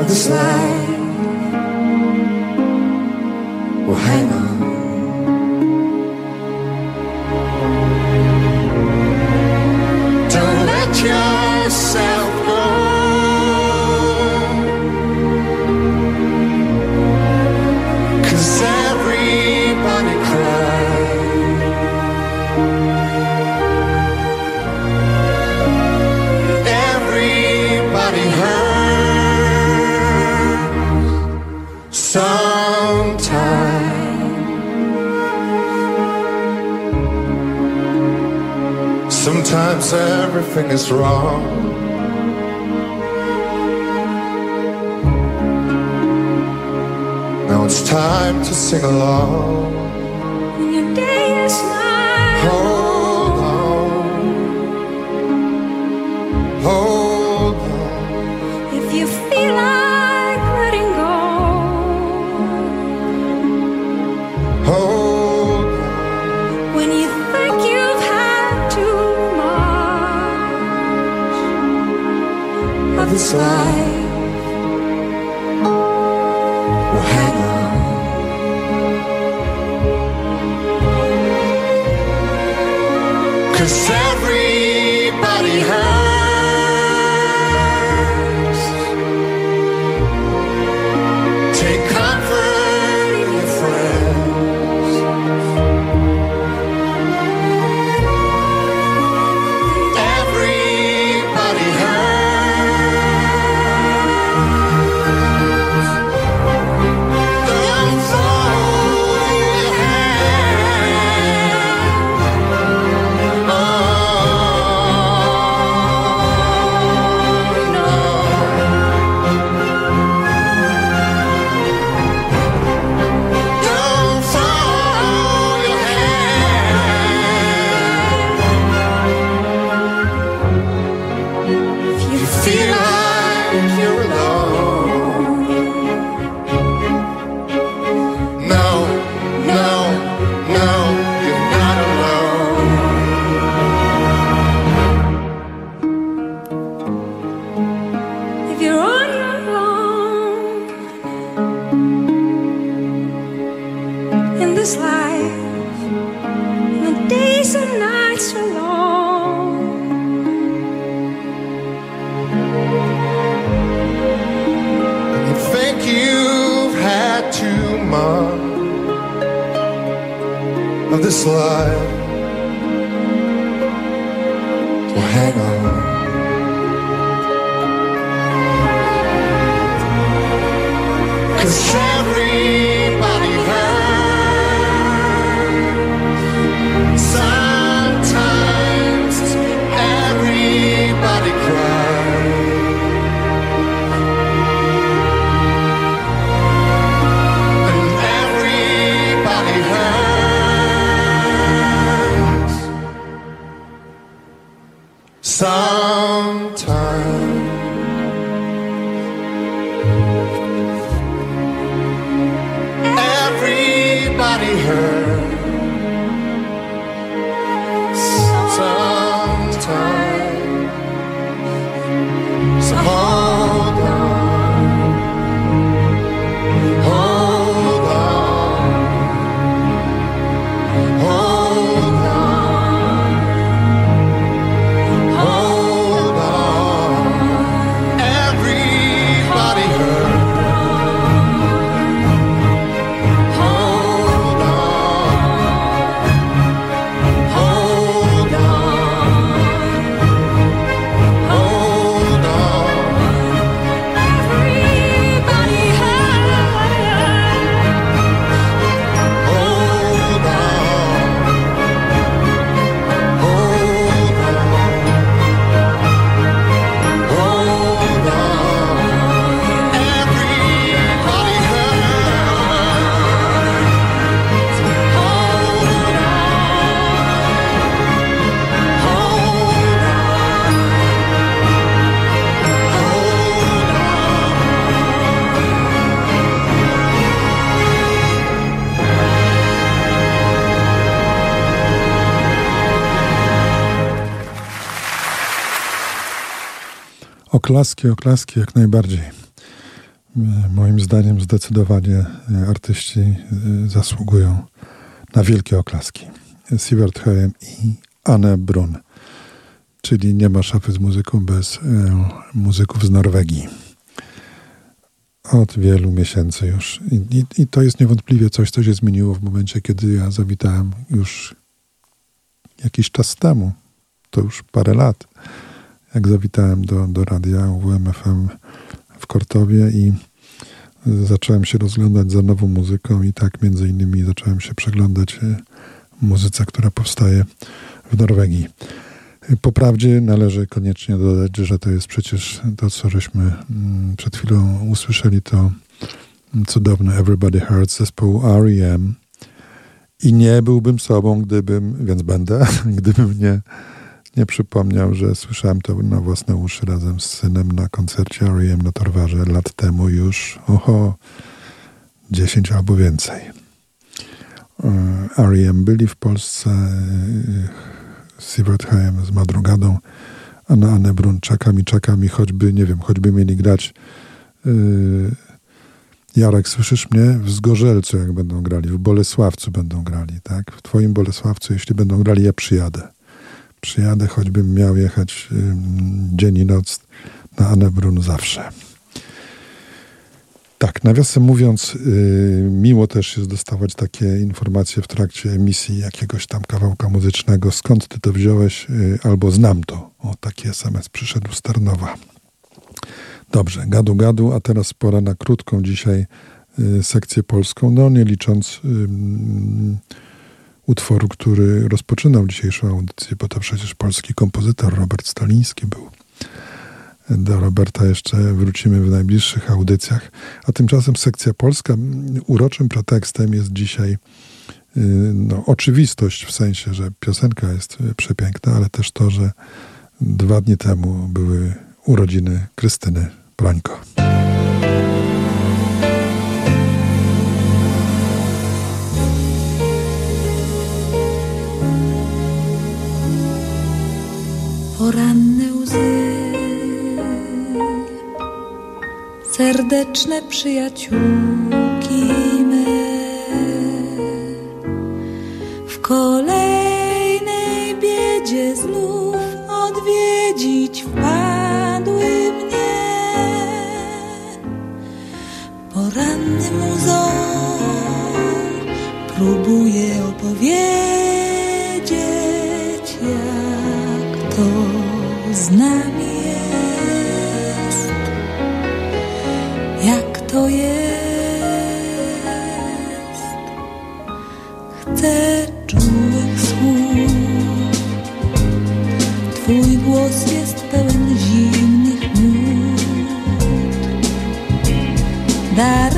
of this life. everything is wrong. Now it's time to sing along. this life. Hang. Cause Oklaski, oklaski jak najbardziej. Moim zdaniem zdecydowanie artyści zasługują na wielkie oklaski. Sievert Heim i Anne Brun. Czyli nie ma szafy z muzyką bez e, muzyków z Norwegii. Od wielu miesięcy już. I, i, I, to jest niewątpliwie coś, co się zmieniło w momencie, kiedy ja zawitałem już jakiś czas temu. To już parę lat. Jak zawitałem do, do radia WMFM w Kortowie i zacząłem się rozglądać za nową muzyką i tak między innymi zacząłem się przeglądać e, muzyce, która powstaje w Norwegii. Po prawdzie należy koniecznie dodać, że to jest przecież to, co żeśmy mm, przed chwilą usłyszeli, to cudowne Everybody Hurts zespołu R.E.M. I nie byłbym sobą, gdybym, więc będę, *laughs* gdybym nie, nie przypomniał, że słyszałem to na własne uszy razem z synem na koncercie R.E.M. na Torwarze lat temu już, oho, 10 albo więcej. E, R.E.M. byli w Polsce, Sievert Hajem z Madrugadą, a na Anę Brun czekam i czekam i choćby, nie wiem, choćby mieli grać yy, Jarek, słyszysz mnie? W Zgorzelcu jak będą grali, w Bolesławcu będą grali, tak? W twoim Bolesławcu, jeśli będą grali, ja przyjadę. Przyjadę, choćbym miał jechać yy, dzień i noc na Anę Brun zawsze. Tak, nawiasem mówiąc, yy, miło też jest dostawać takie informacje w trakcie emisji jakiegoś tam kawałka muzycznego. Skąd ty to wziąłeś? Yy, albo znam to. O, taki SMS przyszedł z Tarnowa. Dobrze, gadu gadu, a teraz pora na krótką dzisiaj yy, sekcję polską, no nie licząc utworu, który rozpoczynał dzisiejszą audycję, bo to przecież polski kompozytor Robert Staliński był do Roberta jeszcze wrócimy w najbliższych audycjach. A tymczasem sekcja polska uroczym pretekstem jest dzisiaj y, no, oczywistość w sensie, że piosenka jest przepiękna, ale też to, że dwa dni temu były urodziny Krystyny Prańko. Poranne łzy serdeczne przyjaciółki me. W kolejnej biedzie znów odwiedzić wpadły mnie. Porannym muzą próbuję opowiedzieć, nami to jest. Chcę czułych słów. Twój głos jest pełen zimnych nut. Daremnie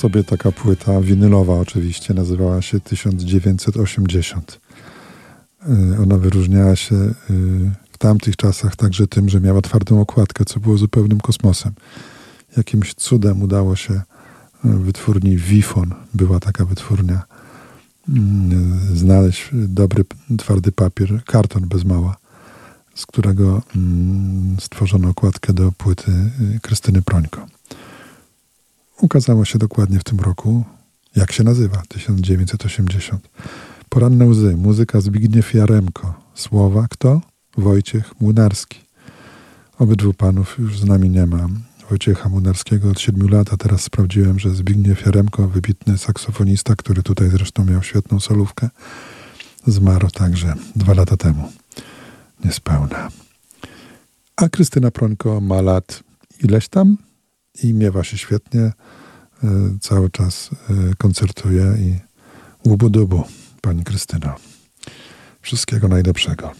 sobie taka płyta winylowa oczywiście, nazywała się 1980. Y, ona wyróżniała się y, w tamtych czasach także tym, że miała twardą okładkę, co było zupełnym kosmosem. Jakimś cudem udało się y, wytwórni Wifon, była taka wytwórnia, znaleźć dobry, twardy papier, karton bez mała, z którego stworzono okładkę do płyty Krystyny Prońko. Ukazało się dokładnie w tym roku. Jak się nazywa? 1980. Poranne łzy. Muzyka Zbigniew Jaremko. Słowa kto? Wojciech Młynarski. Obydwu panów już z nami nie ma. Wojciecha Młynarskiego od siedmiu lat, a teraz sprawdziłem, że Zbigniew Jaremko, wybitny saksofonista, który tutaj zresztą miał świetną solówkę, zmarł także dwa lata temu. Niespełna. A Krystyna Prońko ma lat ileś tam? I miewa się świetnie. E, cały czas e, koncertuje i łubu-dubu, pani Krystyna. Wszystkiego najlepszego.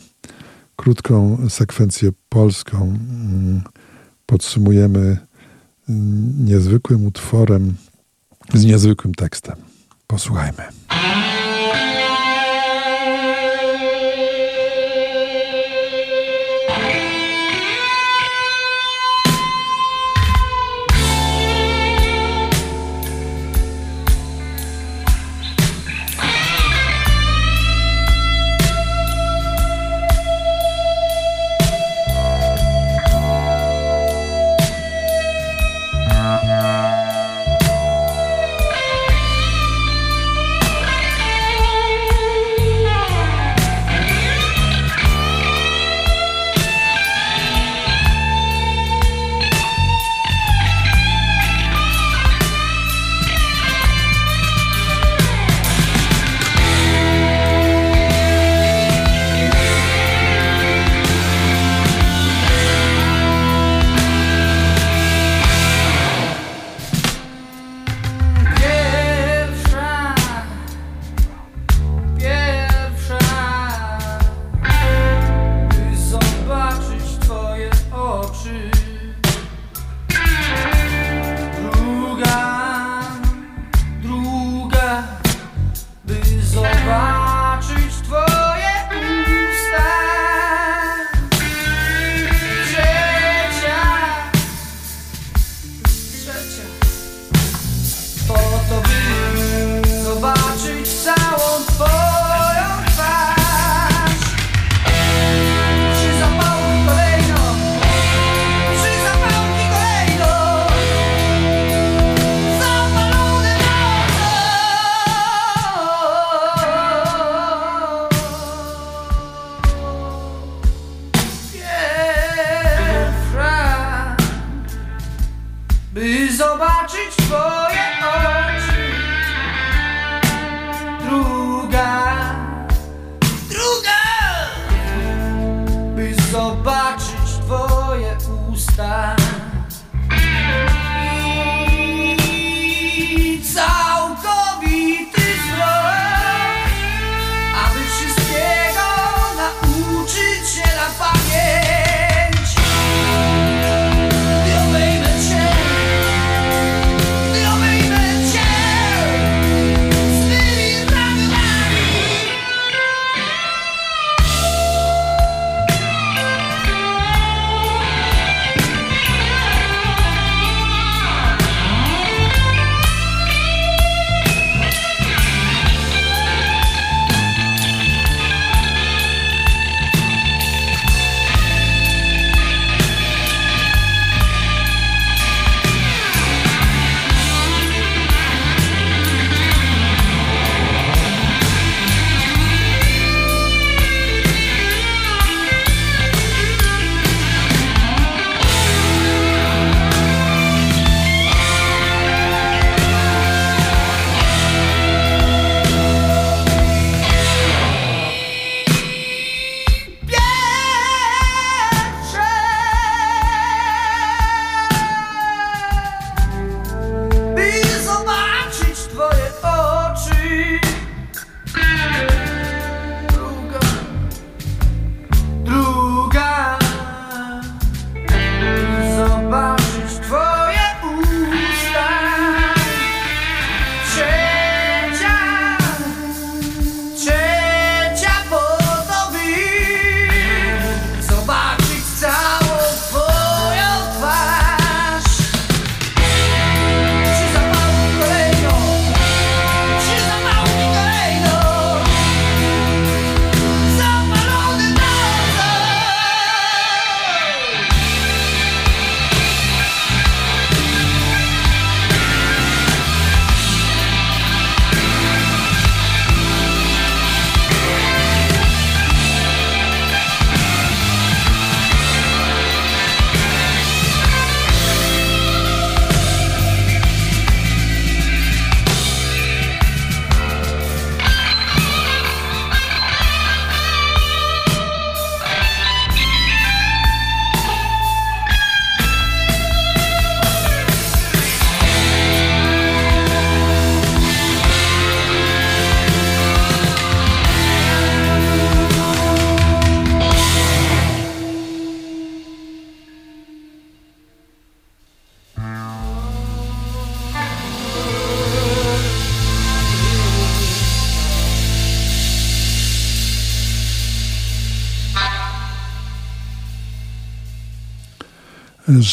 Krótką sekwencję polską mm, podsumujemy mm, niezwykłym utworem z niezwykłym tekstem. Posłuchajmy.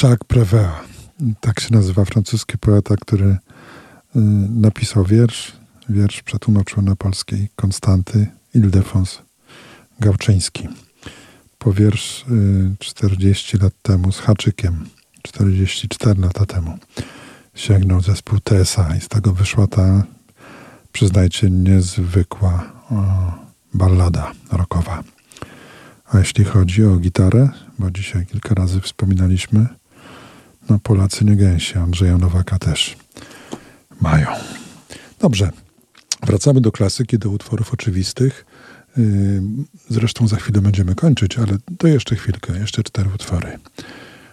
Jacques Prévert. Tak się nazywa francuski poeta, który y, napisał wiersz. Wiersz przetłumaczył na polskiej Konstanty Ildefons Gałczyński. Po wiersz 40 y, lat temu z haczykiem, 44 lata temu sięgnął zespół TSA i z tego wyszła ta, przyznajcie, niezwykła o, ballada rockowa. A jeśli chodzi o gitarę, bo dzisiaj kilka razy wspominaliśmy, no Polacy nie gęsi, Andrzeja Nowaka też mają. Dobrze, wracamy do klasyki, do utworów oczywistych. Yy, zresztą za chwilę będziemy kończyć, ale to jeszcze chwilkę, jeszcze cztery utwory.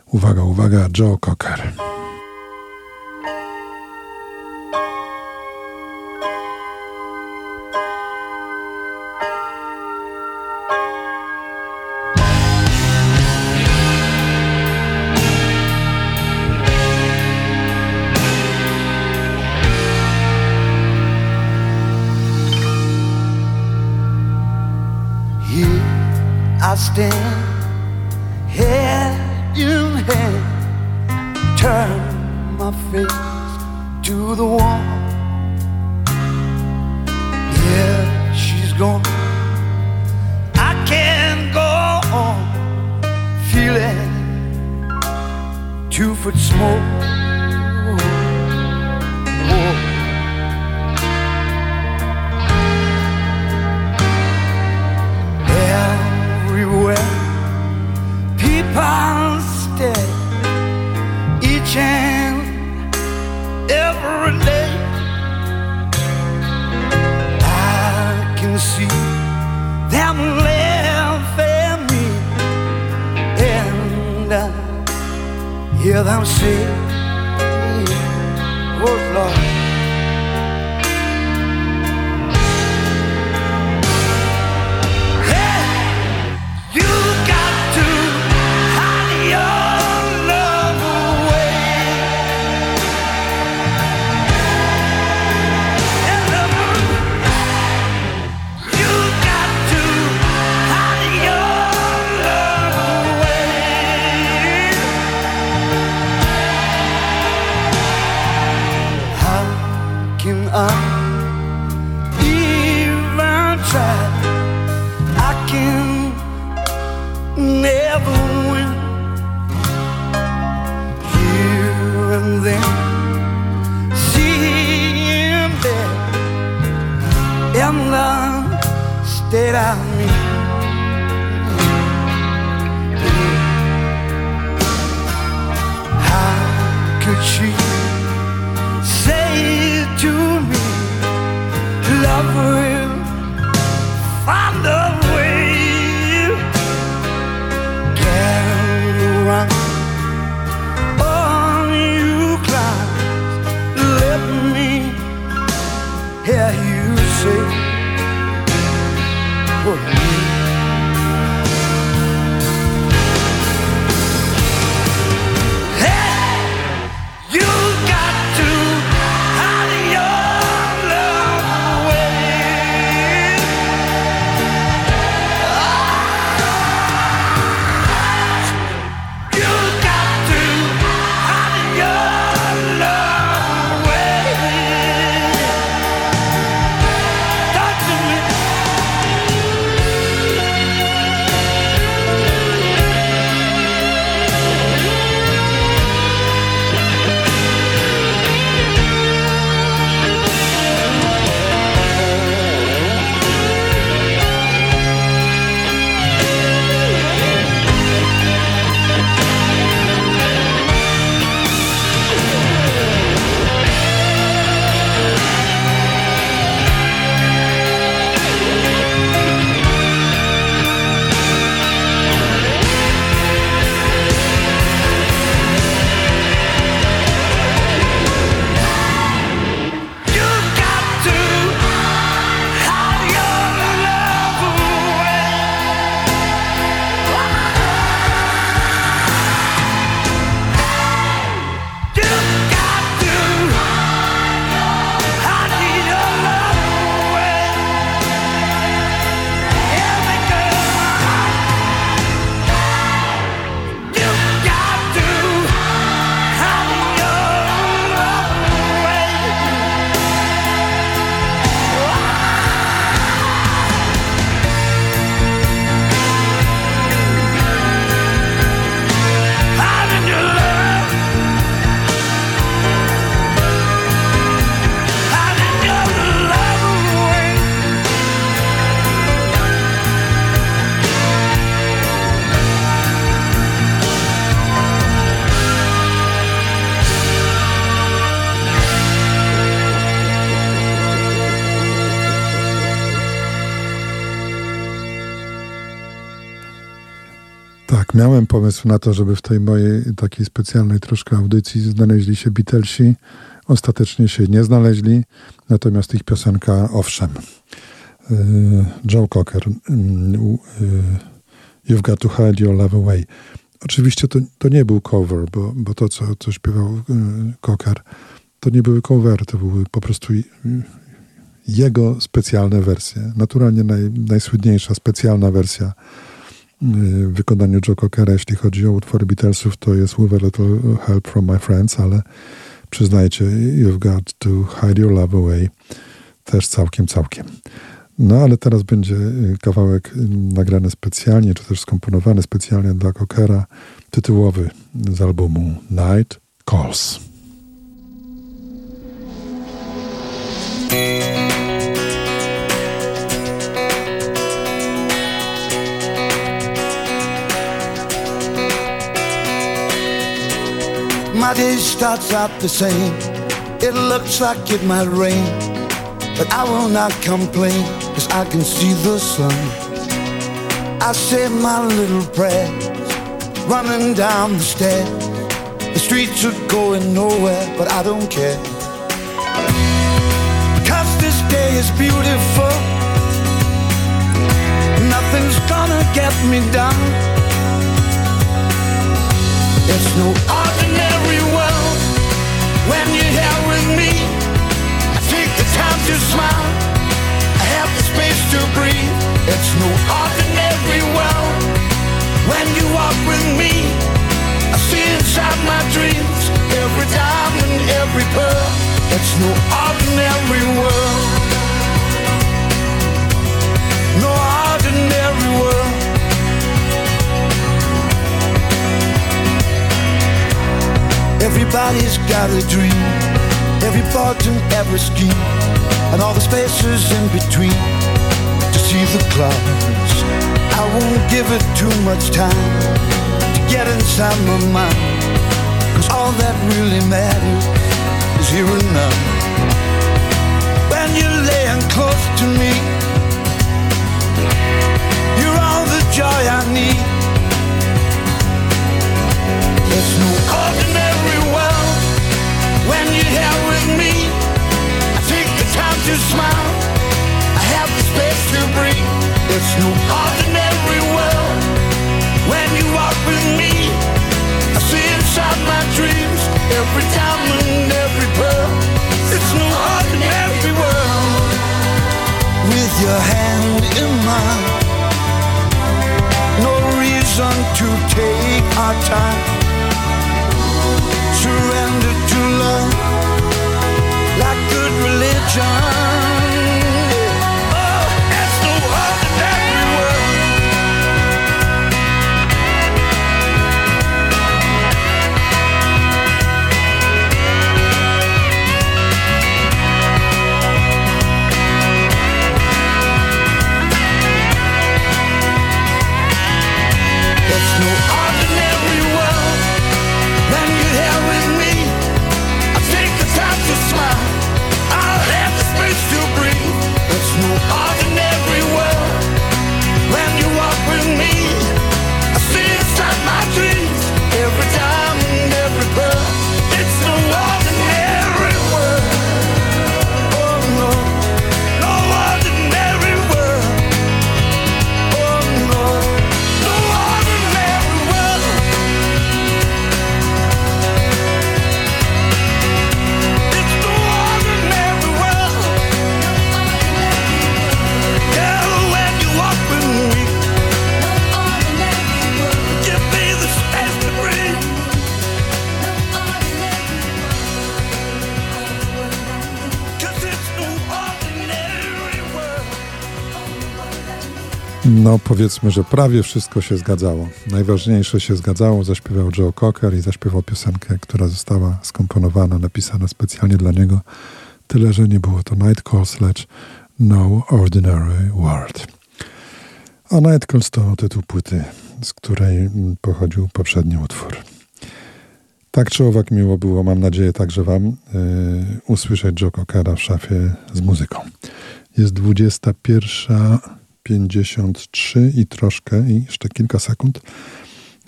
Uwaga, uwaga, Joe Cocker. I stand head in hand, turn my face to the wall. Yeah, she's gone. I can't go on feeling two foot smoke. Whoa. Everywhere. People stay each and every day. I can see them laughing me, and I hear them say, Miałem pomysł na to, żeby w tej mojej takiej specjalnej troszkę audycji znaleźli się Beatlesi. Ostatecznie się nie znaleźli, natomiast ich piosenka owszem. Y, Joe Cocker, y, You've Got to Hide Your Love Away. Oczywiście to, to nie był cover, bo, bo to, co, co śpiewał Cocker, to nie były covery, to były po prostu jego specjalne wersje. Naturalnie naj, najsłynniejsza specjalna wersja wykonaniu Joe Cockera, jeśli chodzi o utwory Beatlesów, to jest With a Little Help from My Friends, ale przyznajcie, You've Got to Hide Your Love Away też całkiem, całkiem. No ale teraz będzie kawałek nagrany specjalnie, czy też skomponowany specjalnie dla Cockera, tytułowy z albumu Night Calls. My day starts out the same. It looks like it might rain. But I will not complain, cause I can see the sun. I say my little prayers, running down the stairs. The streets are going nowhere, but I don't care. Cause this day is beautiful. Nothing's gonna get me down. It's no ordinary to smile. I have the space to breathe. It's no ordinary world when you walk with me. I see inside my dreams every diamond, every pearl. It's no ordinary world. No ordinary world. Everybody's got a dream, every thought and every scheme, and all the spaces in between to see the clouds. I won't give it too much time to get inside my mind, cause all that really matters is here and now. When you're laying close to me, you're all the joy I need. It's no ordinary you're here with me. I take the time to smile. I have the space to breathe. It's no ordinary world when you walk with me. I see inside my dreams every every. It's no ordinary world with your hand in mine. No reason to take our time surrender like good religion. Powiedzmy, że prawie wszystko się zgadzało. Najważniejsze się zgadzało. Zaśpiewał Joe Cocker i zaśpiewał piosenkę, która została skomponowana, napisana specjalnie dla niego. Tyle, że nie było to Night Calls, lecz No Ordinary World. A Night Calls to tytuł płyty, z której pochodził poprzedni utwór. Tak czy owak miło było, mam nadzieję także Wam, yy, usłyszeć Joe Cockera w szafie z muzyką. Jest 21.53 i troszkę, i jeszcze kilka sekund.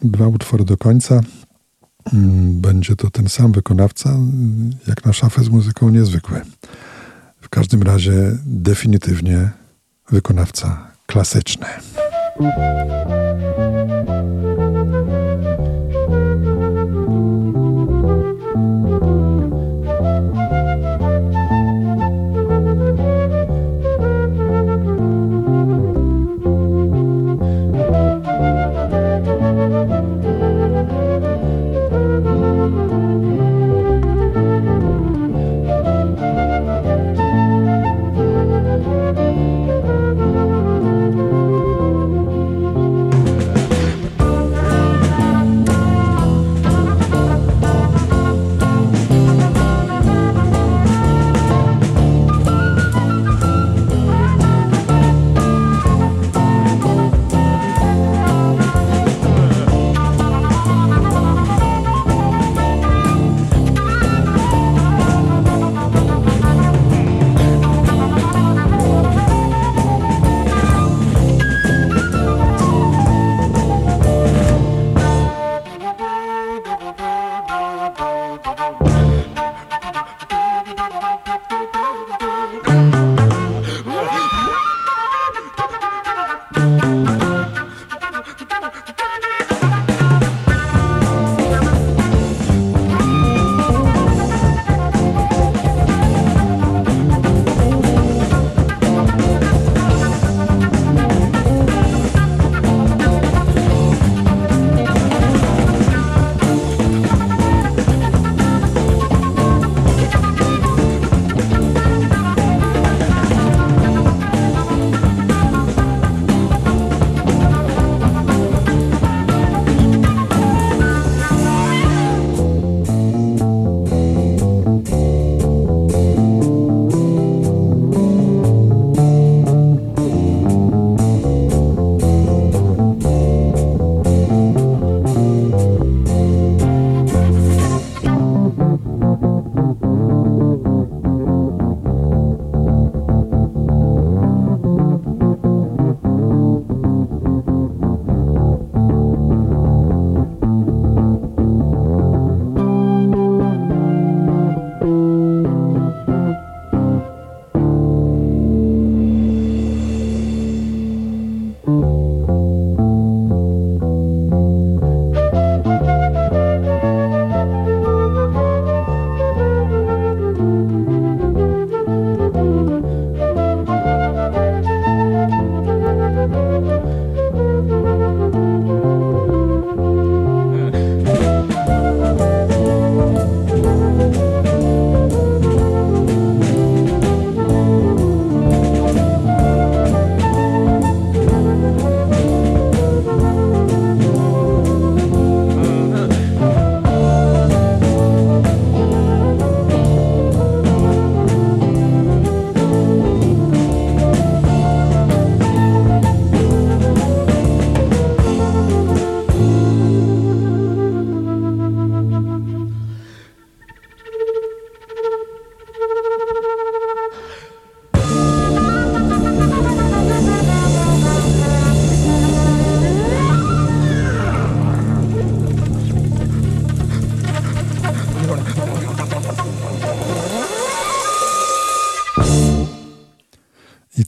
Dwa utwory do końca. Mm, będzie to ten sam wykonawca, jak na szafę z muzyką niezwykły. W każdym razie definitywnie wykonawca klasyczny.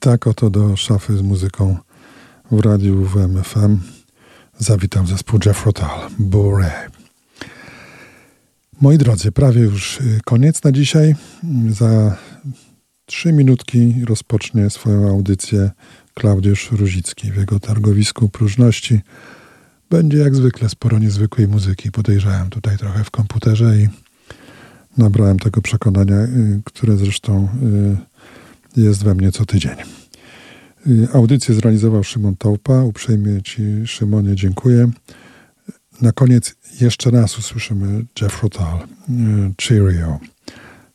Tak oto do szafy z muzyką w radiu WMFM zawitam zespół Jeff Rotal, Bore. Moi drodzy, prawie już y, koniec na dzisiaj. Za trzy minutki rozpocznie swoją audycję Klaudiusz Ruzicki w jego targowisku próżności. Będzie jak zwykle sporo niezwykłej muzyki. Podejrzałem tutaj trochę w komputerze i nabrałem tego przekonania, y, które zresztą y, jest we mnie co tydzień. Y, audycję zrealizował Szymon Taupa. Uprzejmie Ci, Szymonie, dziękuję. Na koniec jeszcze raz usłyszymy Jeff Rotal, y, Cheerio.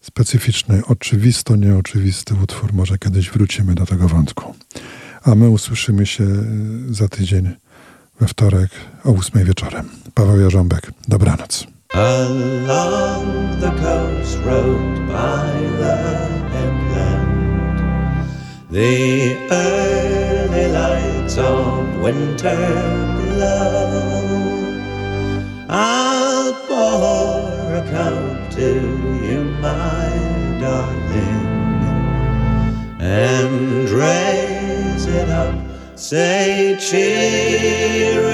Specyficzny, oczywisto nieoczywisty utwór. Może kiedyś wrócimy do tego wątku. A my usłyszymy się y, za tydzień we wtorek o ósmej wieczorem. Paweł Jarząbek, dobranoc. Along the coast road by the The early lights of winter glow. I'll pour a cup to you, my darling, and raise it up. Say cheerio.